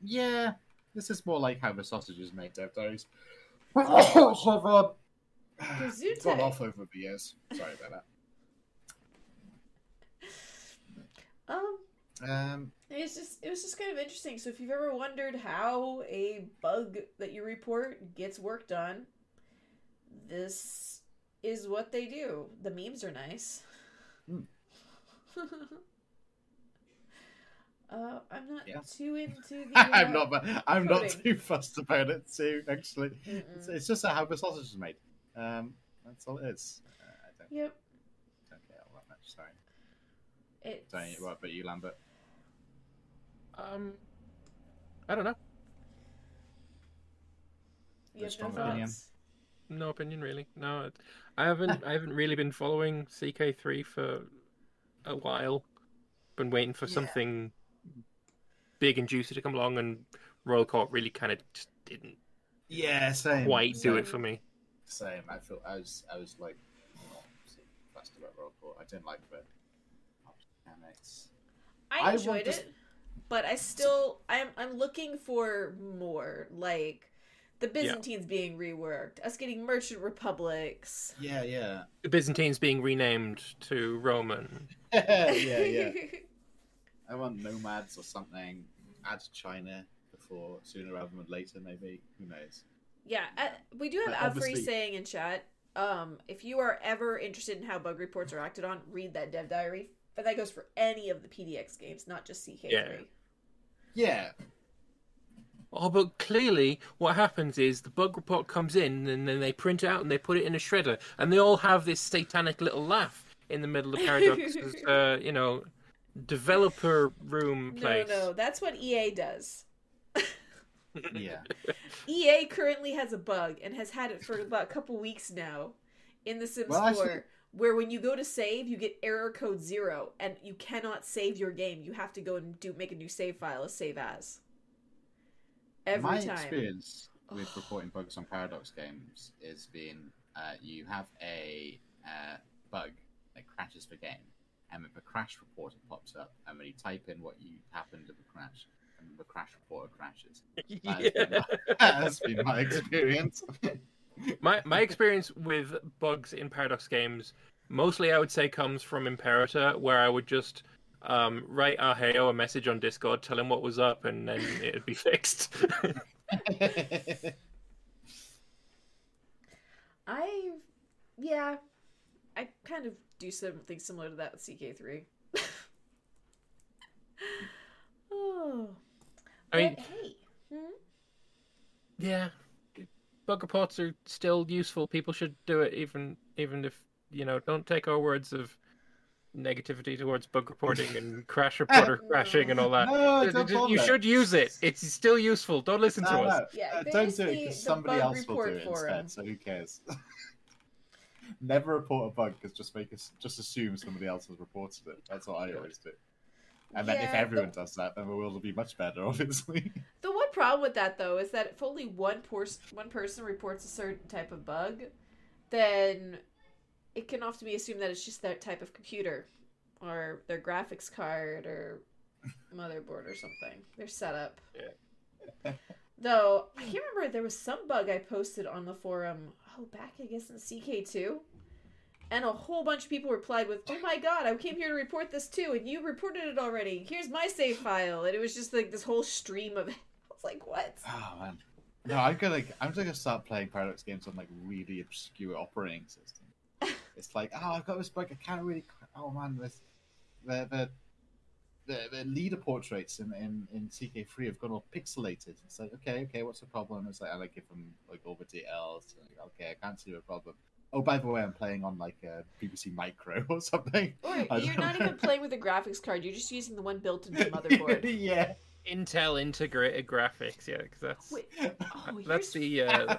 Yeah, this is more like how the sausage is made, Dev Diaries. Uh, gone off over the years. Sorry about that. *laughs* Um, it's just it was just kind of interesting. So if you've ever wondered how a bug that you report gets worked on, this is what they do. The memes are nice. Hmm. *laughs* uh, I'm not Yeah. too into *laughs* the. *laughs* Uh, I'm not. I'm not too fussed about it too. Actually, it's, it's just how the sausage is made. Um, that's all it is. Uh, I don't, Yep. don't care all that much. Sorry. It's Don't you, what about you, Lambert? Um, I don't know. you have no opinion. thoughts. No opinion really. No, it- I haven't. I haven't really been following CK3 for a while. Been waiting for Yeah. something big and juicy to come along, and Royal Court really kind of just didn't Yeah, same. quite do it for me. Same. I feel. I was. I was like, not about Royal Court. I didn't like the mechanics. I I enjoyed want to- it, but I still I'm I'm looking for more like the Byzantines being reworked, us getting merchant republics. Yeah, yeah, The Byzantines being renamed to Roman. *laughs* yeah, yeah. *laughs* I want nomads or something. Add China before sooner rather than later, maybe. Who knows? yeah, uh, we do have But Alfred obviously- saying in chat. Um, if you are ever interested in how bug reports are acted on, read that dev diary. But that goes for any of the PDX games, not just CK3. Yeah. Yeah, Oh, but clearly, what happens is the bug report comes in, and then they print it out and they put it in a shredder, and they all have this satanic little laugh in the middle of Paradox's, *laughs* uh, you know, developer room No, place. no, that's what EA does. *laughs* yeah. *laughs* EA currently has a bug and has had it for about a couple weeks now in The Sims Well, 4, actually- where when you go to save, you get error code zero, and you cannot save your game. You have to go and do make a new save file, a save as. Every My time. experience *sighs* with reporting bugs on Paradox games is being uh, you have a uh, bug that crashes the game, and if a crash reporter pops up, and when you type in what you happened to the crash, and the crash reporter crashes. *laughs* That has been Yeah. my- *laughs* that has been my experience. *laughs* My my experience with bugs in Paradox games mostly I would say comes from Imperator, where I would just um, write Arheo a message on Discord, tell him what was up, and then it'd be *laughs* fixed. *laughs* I, yeah, I kind of do something similar to that with CK3. *laughs* oh. I mean, But hey. Hmm? yeah, bug reports are still useful. People should do it, even even if you know. Don't take our words of negativity towards bug reporting and *laughs* crash reporter crashing and all that. No, You- don't you, bother. you should use it. It's still useful. Don't listen to No, us. Yeah, uh, don't do it because somebody else will do it forum. instead. So who cares? *laughs* Never report a bug because just make us just assume somebody else has reported it. That's what I always do. And then if everyone the- does that, then the world will be much better. *laughs* Obviously. The one problem with that though is that if only one pers- one person reports a certain type of bug, then it can often be assumed that it's just that type of computer or their graphics card or motherboard or something. Their setup. *laughs* Though I can't remember there was some bug I posted on the forum, oh back I guess in CK2. And a whole bunch of people replied with, "Oh my god, I came here to report this too, and you reported it already. Here's my save file." And it was just like this whole stream of. *laughs* I was like, "What?" Oh man. No, I'm gonna I'm just gonna start playing Paradox games on like really obscure operating systems. *laughs* It's like, oh, I've got this bug. I can't really. Oh man, this the the the, the leader portraits in, in in CK3 have gone all pixelated. It's like, okay, okay, what's the problem? It's like, I like give them like all the details. Like, okay, I can't see the problem. Oh, by the way, I'm playing on like a BBC Micro *laughs* or something. Or I you're don't even playing with a graphics card. You're just using the one built into the *laughs* motherboard. yeah. Intel integrated graphics, yeah, because that's Wait, oh, that's here's- the uh,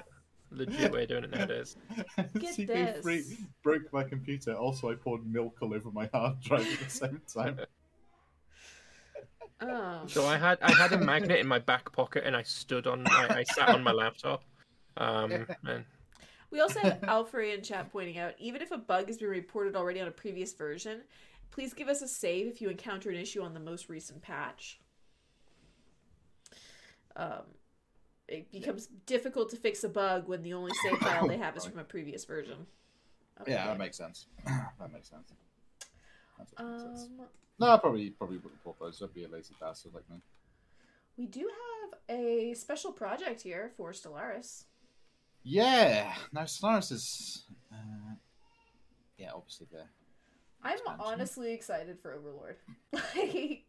legit way of doing it nowadays. *laughs* Get CK3 this. broke my computer. Also, I poured milk all over my hard drive at the same time. Oh. So I had I had a magnet in my back pocket, and I stood on I, I sat on my laptop. Um, and We also have *laughs* Alfred in chat pointing out even if a bug has been reported already on a previous version, please give us a save if you encounter an issue on the most recent patch. Um, it becomes difficult to fix a bug when the only save file they have is from a previous version. the Yeah, *clears throat* that makes sense. that makes sense. That does make sense. Um, No, I probably probably wouldn't put those. I'd be a lazy bastard like me. we do have a special project here for Stellaris. Yeah. Now Stellaris is. Uh, yeah, obviously there. I'm Expansion. honestly excited for Overlord. *laughs* like,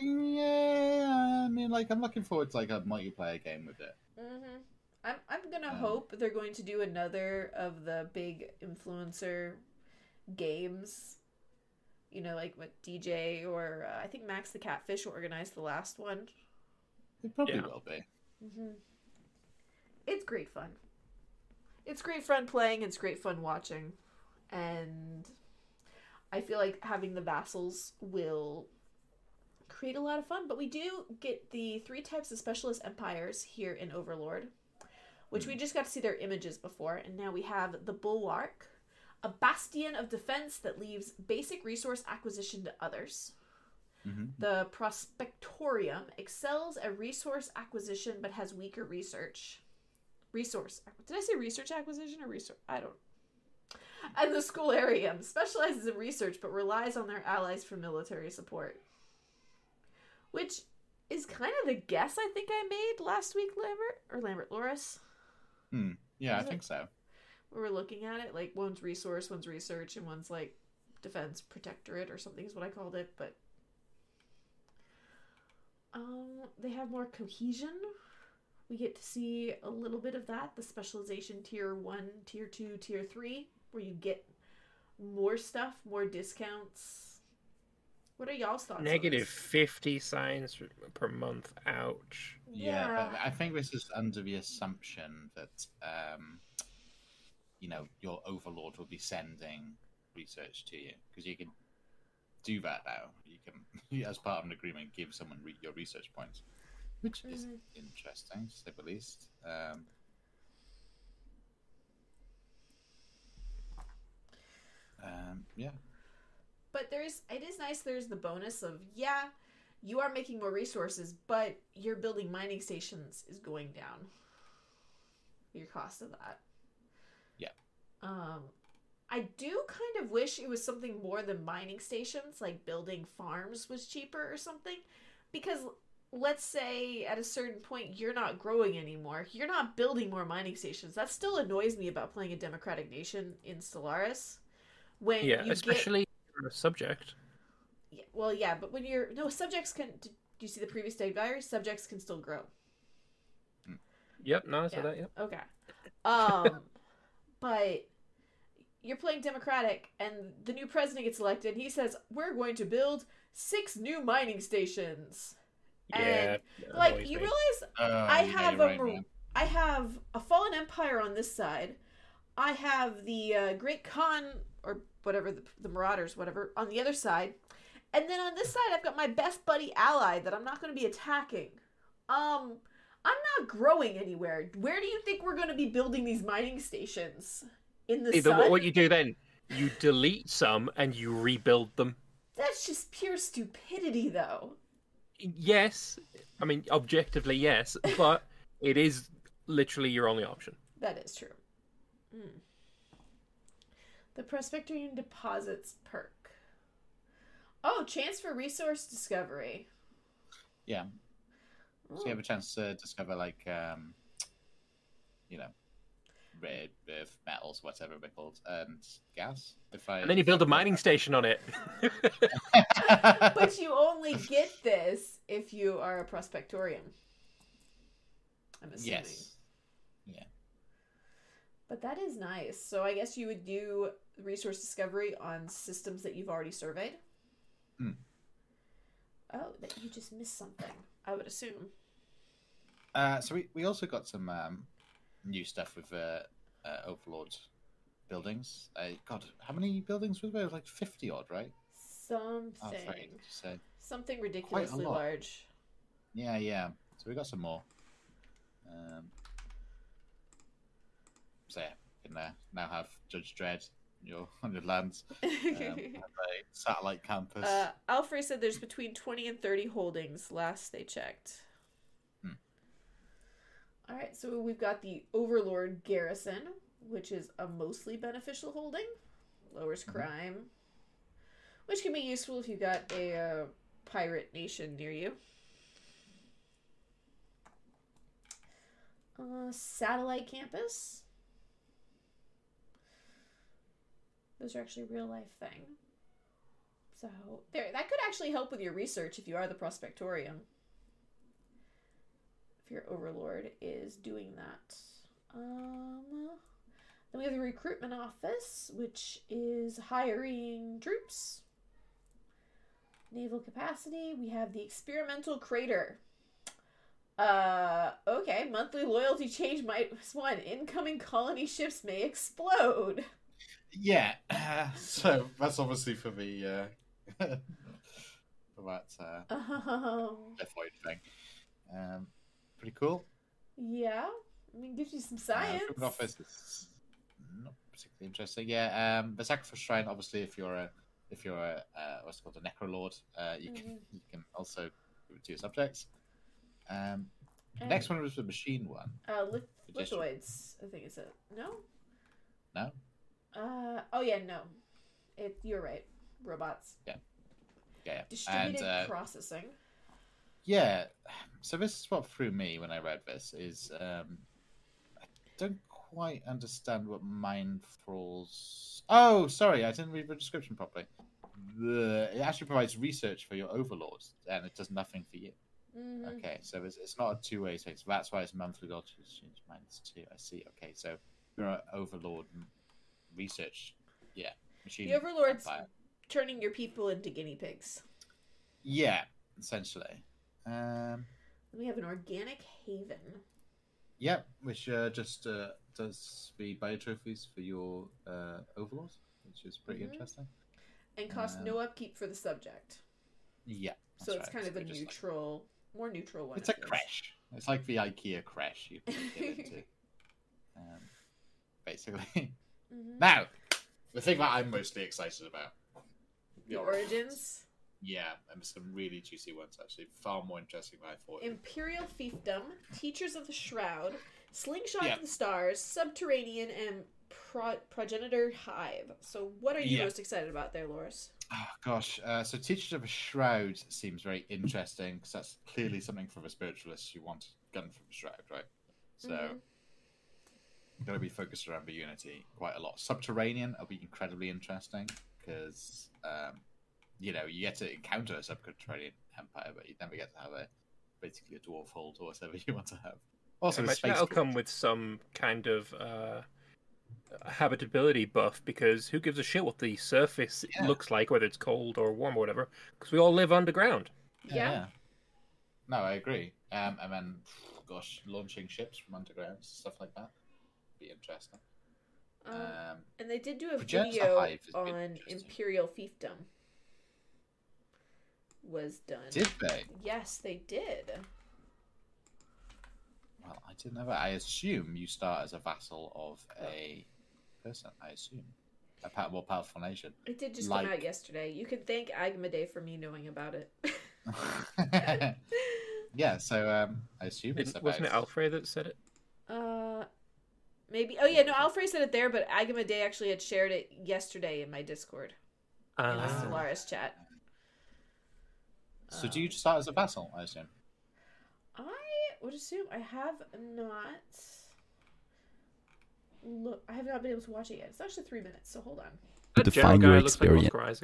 Yeah, I mean, like I'm looking forward to like a multiplayer game with it. hmm I'm I'm gonna Um, hope they're going to do another of the big influencer games. You know, like what DJ or uh, I think Max the Catfish organized the last one. It probably Yeah. will be. hmm It's great fun. It's great fun playing. It's great fun watching, and I feel like having the vassals will create a lot of fun. But we do get the three types of specialist empires here in Overlord, which we just got to see their images before, and now we have the Bulwark, a bastion of defense that leaves basic resource acquisition to others. hmm The Prospectorium excels at resource acquisition but has weaker research. Resource. Did I say research acquisition or research? I don't. And the Scholarium specializes in research but relies on their allies for military support. Which is kind of the guess I think I made last week, Lambert or Lambert Loris. Hmm. Yeah, I it- think so. We were looking at it like one's resource, one's research, and one's like defense protectorate or something is what I called it. But um, they have more cohesion. We get to see a little bit of that. The specialization tier one, tier two, tier three, where you get more stuff, more discounts. What are y'all's thoughts? on this? fifty signs per month. Ouch. Yeah, but I think this is under the assumption that um, you know your overlord will be sending research to you because you can do that now. You can, *laughs* as part of an agreement, give someone re- your research points, which is interesting to say the least. Um, um, yeah, But there's it is nice there's the bonus of yeah, you are making more resources, but your building mining stations is going down. Your cost of that. Yeah. Um I do kind of wish it was something more than mining stations, like building farms was cheaper or something. Because let's say at a certain point you're not growing anymore. You're not building more mining stations. That still annoys me about playing a democratic nation in Stellaris. When Yeah, you get especially a subject. yeah, well, yeah, but when you're no subjects can. Do you see the previous dev diary? Subjects can still grow. Yep, no, I said Yeah. that. Yep. Okay. Um, *laughs* but you're playing democratic, and the new president gets elected. And he says we're going to build six new mining stations. Yeah. And, that Like you me. realize Uh, I have you're a right, mar- I have a fallen empire on this side. I have the uh, Great Khan or whatever the, the Marauders, whatever, on the other side, and then on this side I've got my best buddy ally that I'm not going to be attacking. Um, I'm not growing anywhere. Where do you think we're going to be building these mining stations? In the Either sun? what you do then, you delete some and you rebuild them. That's just pure stupidity, though. Yes, I mean objectively yes, but it is literally your only option. That is true. Mm. The Prospectorium Deposits perk. Oh, chance for resource discovery. Yeah, so you have a chance to discover like um, you know, rare earth metals, whatever they're called, and gas. If I And then you build a mining station on it. *laughs* but you only get this if you are a Prospectorium. I'm assuming. yes, Yeah. But that is nice. So I guess you would do resource discovery on systems that you've already surveyed. Hmm. Oh, that you just missed something. I would assume. Uh, so we, we also got some um, new stuff with uh, uh, Overlord buildings. Uh, God, how many buildings were there? Like fifty odd, right? Something. Oh, sorry, to say. Something ridiculously large. Yeah, yeah. So we got some more. Um, so yeah, can uh, now have Judge Dredd on your *laughs* on your lands. *laughs* Um, a satellite campus. uh, Alfred said there's between 20 and 30 holdings last they checked. All right, so we've got the Overlord Garrison, which is a mostly beneficial holding, lowers Mhm. crime, which can be useful if you've got a uh, pirate nation near you. Uh, satellite campus. Those are actually real life thing. So there, that could actually help with your research if you are the prospectorium. Your overlord is doing that. Um, then we have the recruitment office, which is hiring troops. Naval capacity. We have the experimental crater. Uh, okay. Monthly loyalty change might *laughs* minus one. Incoming colony ships may explode. Yeah, *laughs* so that's obviously for the uh, *laughs* for that uh, Um, thing. Um, pretty cool. yeah. I mean, gives you some Uh, science. Recruitment office not particularly interesting. Yeah, um, the sacrifice shrine. Obviously, if you're a if you're a uh, what's called a necrolord, uh, you can Mhm. you can also give it to your subjects. Um, And, next one was the machine one. Uh, lith- lithoids. I think it's a no. No? Uh oh yeah no, it you're right. Robots. Yeah, yeah. Distributed and uh, processing. Yeah, so this is what threw me when I read this is um, I don't quite understand what mind thralls. Oh, sorry, I didn't read the description properly. The, it actually provides research for your overlords, and it does nothing for you. Mhm. Okay, so it's, it's not a two way thing. So that's why it's monthly loyalty exchange minus two. I see. Okay, so you're an overlord research. Yeah, machine. The overlords empire. turning your people into guinea pigs. Yeah, essentially. Um, We have an organic haven. Yep, which uh, just uh, does the bio trophies for your uh, overlords, which is pretty Mhm. interesting. And cost Um, no upkeep for the subject. Yeah, So it's right. kind of a just like- neutral, more neutral one. it's a crash. It's like the IKEA crash you get *laughs* into. Um, basically. *laughs* Mhm. now, the thing that I'm mostly excited about. The origins. Yeah, and some really juicy ones actually. Far more interesting than I thought. Imperial fiefdom, Teachers of the Shroud, Slingshot Yeah. to the Stars, Subterranean, and Pro- Progenitor Hive. So, what are you Yeah. most excited about there, Loris? Oh gosh, uh, so Teachers of a Shroud seems very interesting because that's clearly something for the spiritualists you want gun from the Shroud, right? So Mhm. going to be focused around the Unity quite a lot. Subterranean will be incredibly interesting because um, you know you get to encounter a subterranean empire, but you never get to have a basically a dwarf hold or whatever *laughs* you want to have. Also, I think that'll dwarf. come with some kind of uh, habitability buff because who gives a shit what the surface Yeah. looks like, whether it's cold or warm or whatever? Because we all live underground. Yeah. No, I agree. Um, and then, gosh, launching ships from underground, stuff like that, be interesting. Um, Um, and they did do a Progenitor video Hive on. Imperial fiefdom. Was done. did they? Yes, they did. Well, I didn't know that. I assume you start as a vassal of a person. I assume a pa- more powerful nation. It did just come out yesterday. You can thank Agmade for me knowing about it. *laughs* yeah, so um, I assume it's Didn't, about. wasn't it Alfred that said it? Uh, maybe. Oh yeah, no. Alfred said it there, but Agamade actually had shared it yesterday in my Discord in the Ah. Stellaris chat. So do you start as a vassal? I assume. I would assume I have not. Look, I have not been able to watch it yet. It's actually three minutes, so hold on. That Define your guy looks like experience.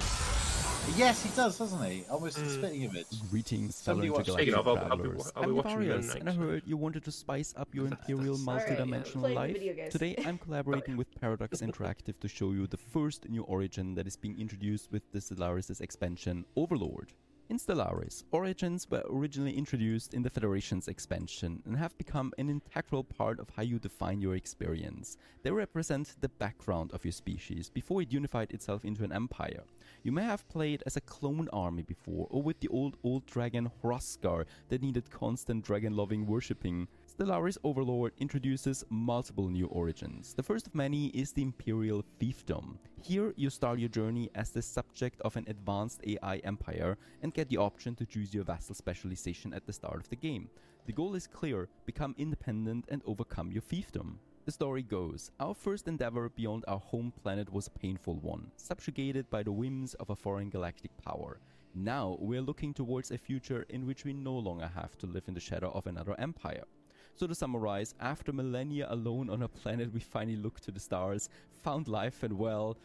Yes, he does, doesn't he? Almost a Mm. spitting image. Greetings, fellow Somebody intergalactic Speaking of, I'll- I'll be- travelers. I'll be I'm watching you Nefarious, and I heard you wanted to spice up your imperial Alright, yeah, multidimensional playing life. Today, I'm collaborating with Paradox *laughs* Interactive to show you the first new origin that is being introduced with the Stellaris' expansion, Overlord. In Stellaris, origins were originally introduced in the Federation's expansion and have become an integral part of how you define your experience. They represent the background of your species before it unified itself into an empire. You may have played as a clone army before, or with the old old dragon Hroskar that needed constant dragon loving worshipping. Stellaris Overlord introduces multiple new origins. The first of many is the Imperial Fiefdom. Here, you start your journey as the subject of an advanced AI empire and get the option to choose your vassal specialization at the start of the game. The goal is clear become independent and overcome your fiefdom. The story goes Our first endeavor beyond our home planet was a painful one, subjugated by the whims of a foreign galactic power. Now we're looking towards a future in which we no longer have to live in the shadow of another empire. So, to summarize, after millennia alone on a planet, we finally looked to the stars, found life, and well,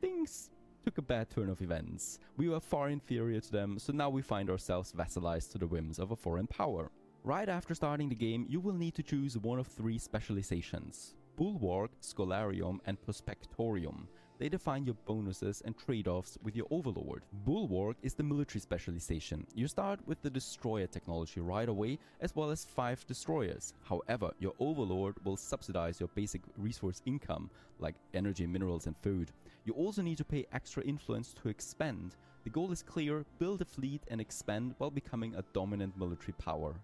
things took a bad turn of events. We were far inferior to them, so now we find ourselves vassalized to the whims of a foreign power. Right after starting the game, you will need to choose one of three specializations Bulwark, Scholarium, and Prospectorium. They define your bonuses and trade offs with your overlord. Bulwark is the military specialization. You start with the destroyer technology right away, as well as five destroyers. However, your overlord will subsidize your basic resource income, like energy, minerals, and food. You also need to pay extra influence to expand. The goal is clear build a fleet and expand while becoming a dominant military power.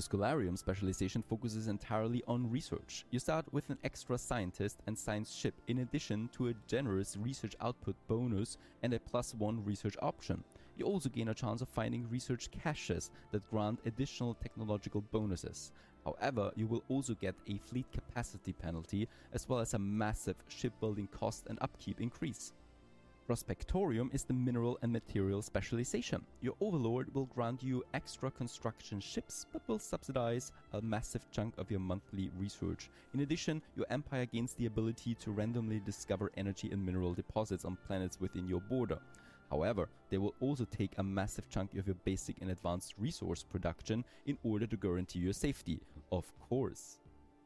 The Scholarium specialization focuses entirely on research. You start with an extra scientist and science ship, in addition to a generous research output bonus and a plus one research option. You also gain a chance of finding research caches that grant additional technological bonuses. However, you will also get a fleet capacity penalty as well as a massive shipbuilding cost and upkeep increase. Prospectorium is the mineral and material specialization. Your overlord will grant you extra construction ships, but will subsidize a massive chunk of your monthly research. In addition, your empire gains the ability to randomly discover energy and mineral deposits on planets within your border. However, they will also take a massive chunk of your basic and advanced resource production in order to guarantee your safety, of course.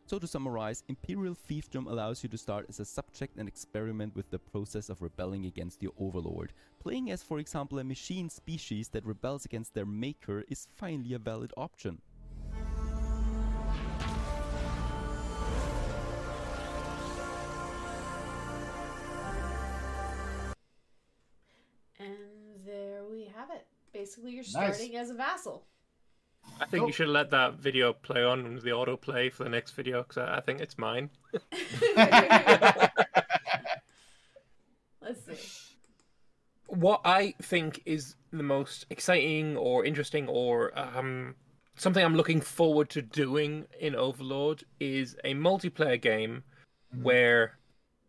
So, to summarize, Imperial Fiefdom allows you to start as a subject and experiment with the process of rebelling against your overlord. Playing as, for example, a machine species that rebels against their maker is finally a valid option. And there we have it. Basically, you're Nice. starting as a vassal. I think Oh. you should let that video play on the autoplay for the next video because I I think it's mine. *laughs* Let's see. What I think is the most exciting or interesting or um, something I'm looking forward to doing in Overlord is a multiplayer game where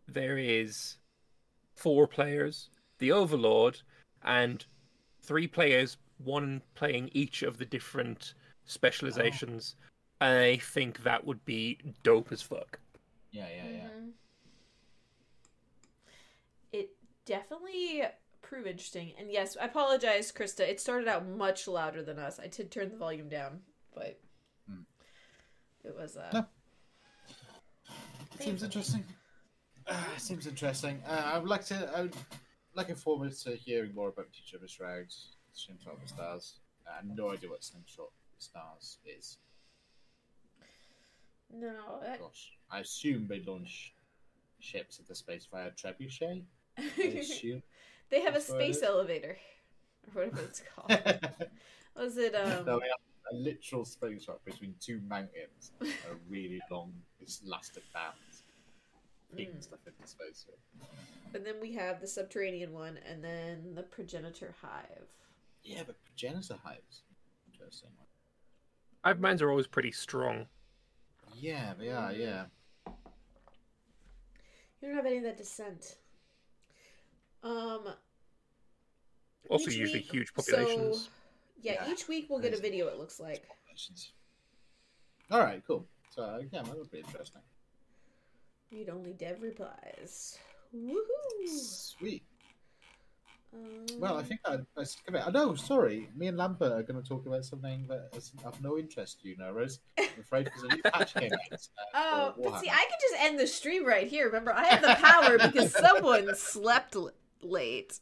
there is four players, the Overlord, and three players, one playing each of the different specializations. I think that would be dope as fuck. Yeah, yeah, yeah. Mhm. It definitely proved interesting. And yes, I apologize, Krista. It started out much louder than us. I did turn the volume down, but Hmm. it was uh No. Seems interesting. *sighs* Uh, seems interesting. Uh, I would like to. I would looking forward to hearing more about Teacher of the Shrouds, Slingshot of the Stars. I have no idea what Slingshot of the Stars is. no. that- Gosh, I assume they launch ships into space via trebuchet. *laughs* They have a space elevator, or whatever it's called. *laughs* Was it um? no, a literal space rock between two mountains, a really long, it's elastic bands, picking Mm. stuff into space. And then we have the subterranean one, and then the progenitor hive. Yeah, but progenitor hives. Interesting. Hive minds are always pretty strong. Yeah, they are. Yeah. You don't have any of that descent. Um. Also, each usually week- huge so- populations. yeah, Yeah. each week we'll get a video. It looks like. All right, cool. So yeah, that would be interesting. Read only dev replies. Woohoo! Sweet. Well, I think I, I skip it. I know. Sorry, me and Lambert are going to talk about something that is of no interest to you, now, Rose. I'm afraid because a new patch came out. Uh, *laughs* Oh, but see, I could just end the stream right here. Remember, I have the power because *laughs* someone slept l- late.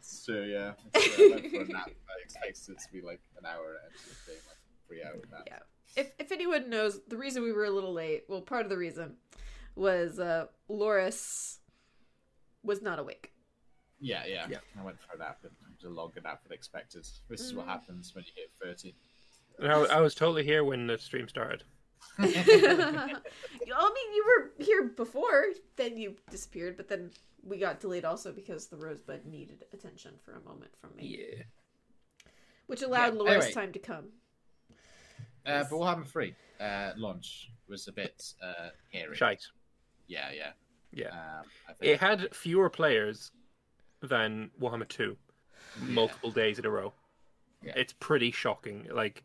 So yeah, it's, uh, I went for a nap. I expected it to be like an hour and ended up being like a three hour nap. Yeah. If if anyone knows, the reason we were a little late, well, part of the reason was uh Loris was not awake. Yeah, yeah. Yeah. I went for that, nap and it was a longer nap than expected. This is what Mhm. happens when you hit 30. And I, I was totally here when the stream started. *laughs* I mean, you were here before, then you disappeared, but then we got delayed also because the rosebud needed attention for a moment from me, Yeah. which allowed Yeah, Loris anyway. time to come. Uh, but Warhammer 3 uh, launch was a bit uh, hairy. Shite. Yeah, yeah. Yeah. Um, I think, It had fewer players than Warhammer 2 multiple days in a row. Yeah. It's pretty shocking. Like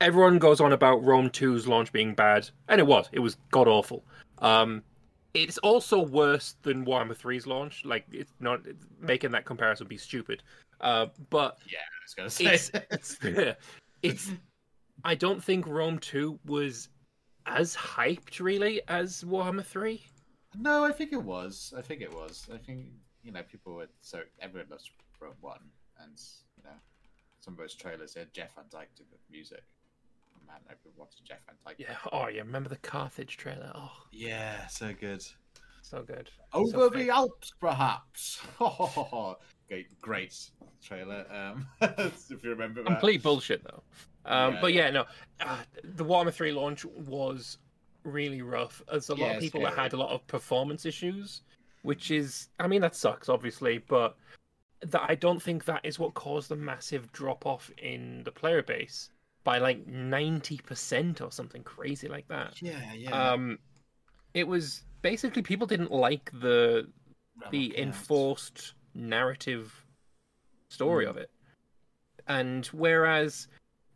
everyone goes on about Rome 2's launch being bad, and it was. It was god awful. Um it's also worse than Warhammer 3's launch. Like it's not making that comparison be stupid. Uh but yeah, I was to say. it's *laughs* *laughs* it's, it's I don't think Rome 2 was as hyped really as Warhammer 3. no, I think it was. I think it was. I think, you know, people would so. Everyone loves Rome 1. And, you know, some of those trailers had Jeff Van Dyck do the music. Man, everyone watched Jeff Van Dyck. Yeah. Oh, yeah. Remember the Carthage trailer? Oh, Yeah, so good. so good. Over So the fake. Alps, perhaps. *laughs* great, great trailer. Um, *laughs* if you remember that. Complete bullshit, though. Um, Yeah, but yeah. yeah, no. Uh, the Warhammer 3 launch was really rough. There's a lot Yeah, of people that scary. had a lot of performance issues, which is, I mean, that sucks, obviously, but that I don't think that is what caused the massive drop off in the player base by like 90% or something crazy like that. Yeah, yeah. Um, it was basically people didn't like the Realm the enforced narrative story Mm. of it. And whereas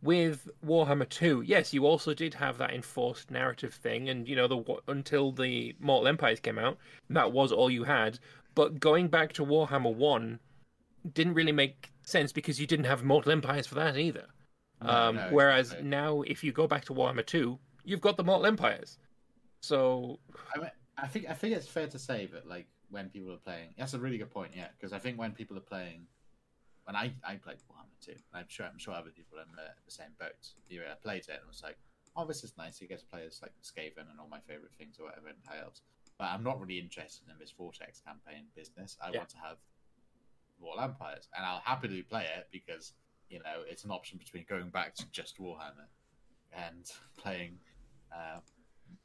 with Warhammer 2, yes, you also did have that enforced narrative thing, and you know, the until the Mortal Empires came out, that was all you had. But going back to Warhammer 1 didn't really make sense because you didn't have Mortal Empires for that either. No, um, no, whereas exactly. now, if you go back to Warhammer 2, you've got the Mortal Empires. So I, mean, I think I think it's fair to say that like when people are playing, that's a really good point. Yeah, because I think when people are playing, when I I played Warhammer 2, and I'm sure I'm sure other people are in the, the same boat. You uh, played it and was like, oh, this is nice. You get to play as like Skaven and all my favorite things or whatever entails. But I'm not really interested in this Vortex campaign business. I Yeah. want to have Mortal Empires, and I'll happily play it because you know it's an option between going back to just Warhammer and playing. Uh,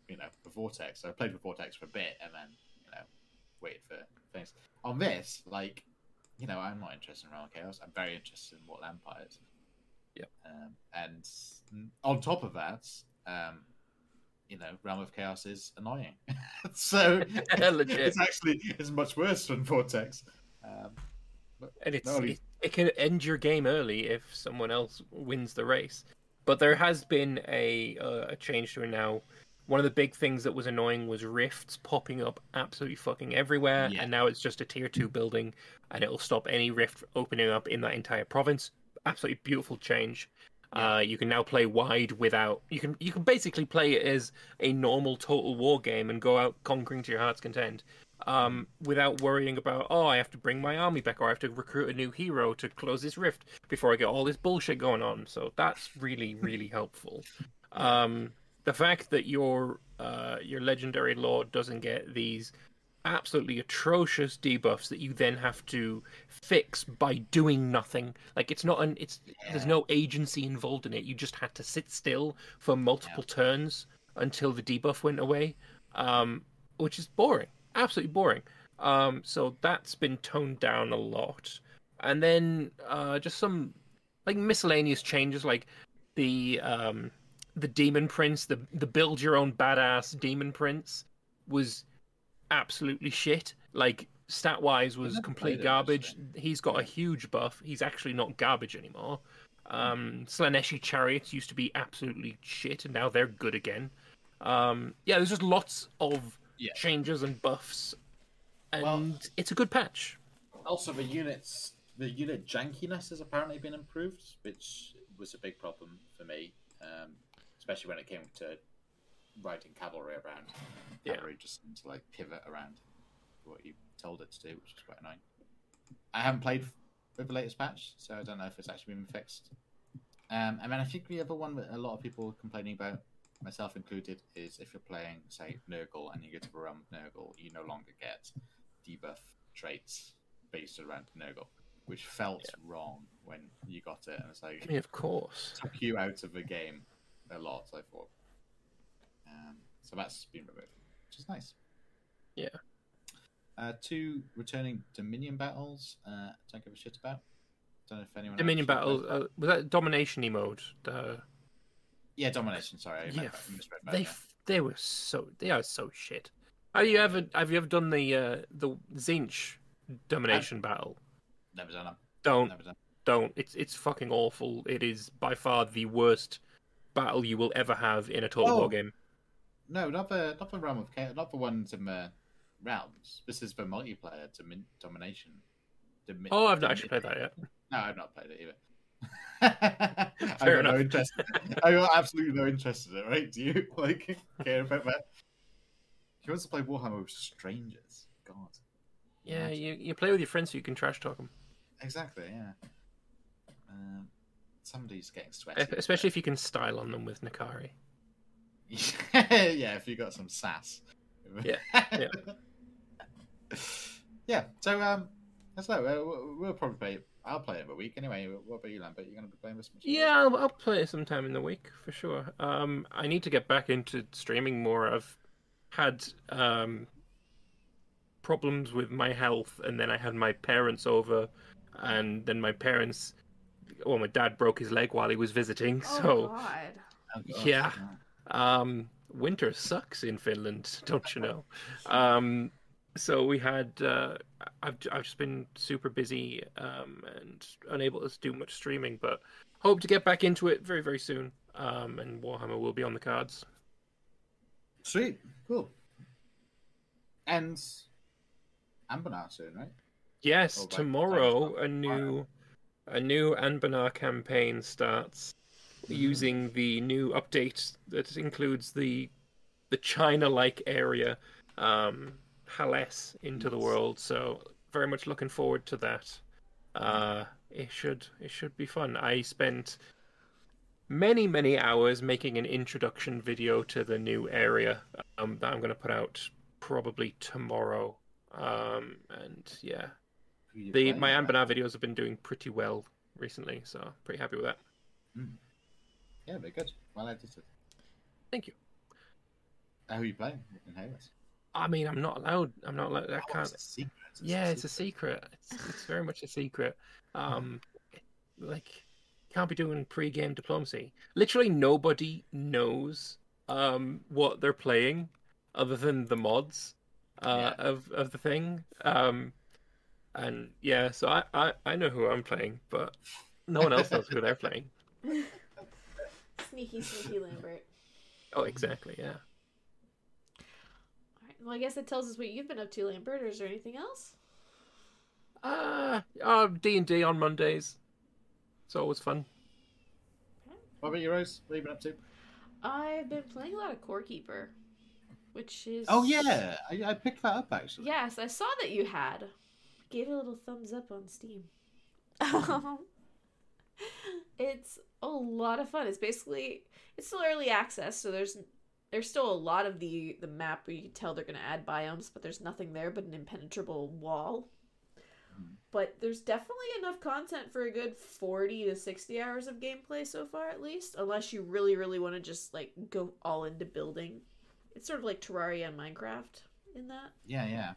you know, the Vortex. So I played with Vortex for a bit and then, you know, waited for things. On this, like, you know, I'm not interested in Realm of Chaos. I'm very interested in Mortal Empires. Yep. Um, and on top of that, um, you know, Realm of Chaos is annoying. *laughs* so *laughs* it's actually it's much worse than Vortex. Um, and it's you- it, it can end your game early if someone else wins the race. But there has been a uh, a change to it now. One of the big things that was annoying was rifts popping up absolutely fucking everywhere, Yeah. and now it's just a tier two building, and it'll stop any rift opening up in that entire province. Absolutely beautiful change. Uh, you can now play wide without you can you can basically play it as a normal total war game and go out conquering to your heart's content um, without worrying about oh I have to bring my army back or I have to recruit a new hero to close this rift before I get all this bullshit going on. So that's really really helpful. *laughs* Um, the fact that your uh, your legendary lord doesn't get these absolutely atrocious debuffs that you then have to fix by doing nothing. Like it's not an it's there's no agency involved in it. You just had to sit still for multiple turns until the debuff went away um which is boring. Absolutely boring. Um so that's been toned down a lot. And then uh just some like miscellaneous changes like the um the demon prince the the build your own badass demon prince was absolutely shit. Like stat wise was complete garbage. He's got a huge buff. He's actually not garbage anymore. Um Slaaneshi chariots used to be absolutely shit and now they're good again. Um yeah there's just lots of Yeah. changes and buffs and Well- it's a good patch. also, the units the unit jankiness has apparently been improved, which was a big problem for me, um, especially when it came to riding cavalry around. Yeah. Cavalry just seemed to like pivot around what you told it to do, which was quite annoying. I haven't played with the latest patch, so I don't know if it's actually been fixed. Um, and then I think the other one that a lot of people are complaining about, myself included, is if you're playing, say, Nurgle and you get to run Nurgle, you no longer get debuff traits based around Nurgle, which felt wrong when you got it. And it's like, I mean, of course. took you out of the game a lot, I thought. Um, so that's been removed, which is nice. Yeah. Uh, two returning Dominion battles. Uh, don't give a shit about. Don't know if anyone. Dominion else knows battle about- uh, was that domination mode? The Yeah, domination. Sorry, I yeah, meant- I misread that, they yeah. they were so they are so shit. Have you ever have you ever done the uh, the Tzeentch domination battle? Never done them. Don't Never done. don't. It's it's fucking awful. It is by far the worst battle you will ever have in a total Oh. war game. No, not the not the realm of chaos. Not the ones in the realms. This is the multiplayer domin- domination. Domi- Oh, I've not actually played that yet. No, I've not played it either. *laughs* I got Fair no interest. I got absolutely no interest in it. Right? Do you *laughs* like care about that? He wants to play Warhammer with strangers. God. Yeah, Imagine. you, you play with your friends so you can trash talk them. Exactly. Yeah. Um, somebody's getting sweaty. Especially if you can style on them with N'Kari. *laughs* yeah, if you got some sass. Yeah, *laughs* yeah. yeah. So um, that's that. We'll, we'll probably play. I'll play it in a week anyway. What about you, Lambert? You're going to be playing this? much? Yeah, I'll, I'll play it sometime in the week for sure. Um, I need to get back into streaming more. I've had um, problems with my health, and then I had my parents over, and then my parents, well, my dad broke his leg while he was visiting. Oh So, God. Yeah. um, winter sucks in Finland, *laughs* don't you know? Um, so we had. Uh, I've I've just been super busy um, and unable to do much streaming, but hope to get back into it very very soon. Um, and Warhammer will be on the cards. Sweet. Cool. And Anbennar soon, right? Yes, Oh, right. tomorrow a new a new Anbennar campaign starts using the new update that includes the the China-like area, um, Haless into the world. So very much looking forward to that. Uh, it should it should be fun. I spent many many hours making an introduction video to the new area um, that I'm going to put out probably tomorrow. Um, and yeah, the my? Anbennar videos have been doing pretty well recently, so pretty happy with that. Yeah, very good. Well edited. Thank you. How are you playing in Hades? I mean, I'm not allowed. I'm not allowed. I Oh, can't. It's a secret. Yeah, it's a secret. It's, it's very much a secret. *laughs* Um, like, can't be doing pre-game diplomacy. Literally, nobody knows um what they're playing, other than the mods uh, Yeah. of of the thing. Um, and yeah, so I, I I know who I'm playing, but no one else knows who they're playing. *laughs* Sneaky, sneaky Lambert. Oh, exactly. Yeah. All right. Well, I guess that tells us what you've been up to, Lambert. Or is there anything else? Uh, uh D and D on Mondays. It's always fun. What about you, Rose? What have you been up to? I've been playing a lot of Core Keeper, which is Oh yeah, I, I picked that up actually. Yes, I saw that you had. Gave it a little thumbs up on Steam. *laughs* *laughs* It's a lot of fun. It's basically it's still early access, so there's there's still a lot of the the map where you can tell they're going to add biomes, but there's nothing there but an impenetrable wall. Hmm. But there's definitely enough content for a good 40 to 60 hours of gameplay so far at least, unless you really really want to just like go all into building. It's sort of like Terraria and Minecraft in that. Yeah, yeah.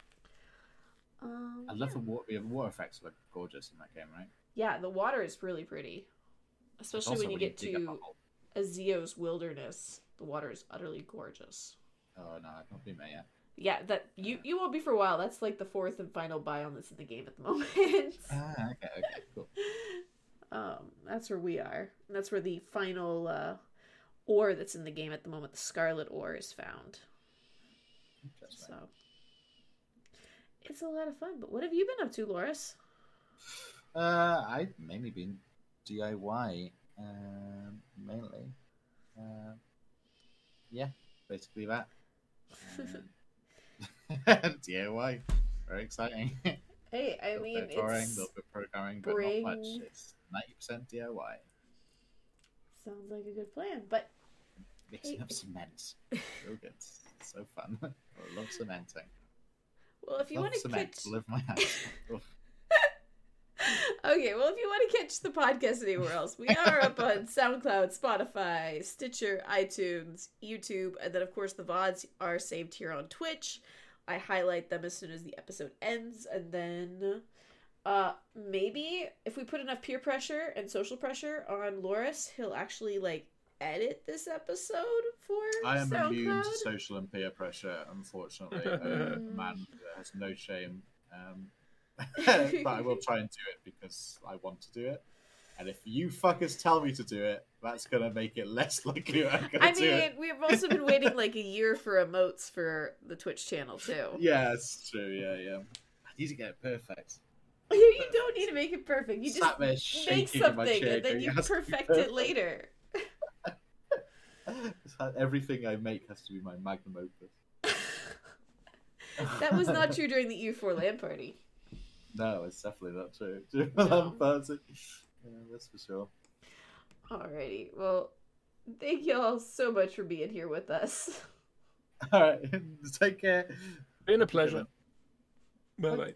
Um, I love yeah. the water. The water effects look gorgeous in that game, right? Yeah, the water is really pretty. Especially when you get dig up a to Azeos' wilderness. The water is utterly gorgeous. Oh no, I've not been there yet. Yeah, that you you won't be for a while. That's like the fourth and final biome that's in the game at the *laughs* moment. Ah, okay, okay, cool. *laughs* um, that's where we are. And that's where the final uh, ore that's in the game at the moment, the scarlet ore, is found. So it's a lot of fun. But what have you been up to, Loris? Uh, I've mainly been DIY, um, mainly. Uh, yeah, basically that. Um, *laughs* DIY, very exciting. *laughs* Hey, I little mean, bit of touring, it's little bit of programming, but not much. It's ninety percent DIY. sounds like a good plan. But Mixing Hey. up cement, real good. So fun. *laughs* I love cementing. Well, if you want to catch, live my house. *laughs* Okay, well, if you want to catch the podcast anywhere else, we are up on *laughs* SoundCloud, Spotify, Stitcher, iTunes, YouTube, and then of course the VODs are saved here on Twitch. I highlight them as soon as the episode ends, and then uh maybe if we put enough peer pressure and social pressure on Loris, he'll actually like edit this episode for I am SoundCloud. immune to social and peer pressure, unfortunately. *laughs* Uh, man has no shame. Um, *laughs* but I will try and do it because I want to do it. And if you fuckers tell me to do it, that's going to make it less *laughs* likely I'm going to I do mean, it. we've also been waiting like a year for emotes for the Twitch channel too. Yeah, it's true. Yeah, yeah. I need to get it perfect. You don't need to make it perfect. You just make shaking in my something and then you "It has to be perfect it later. It's like everything I make has to be my magnum opus. That was not *laughs* true during the EU4 LAN party. No, it's definitely not true. *laughs* Do No. that party. Yeah, that's for sure. Alrighty. Well, thank you all so much for being here with us. *laughs* All right, take care. Been a pleasure. Bye bye.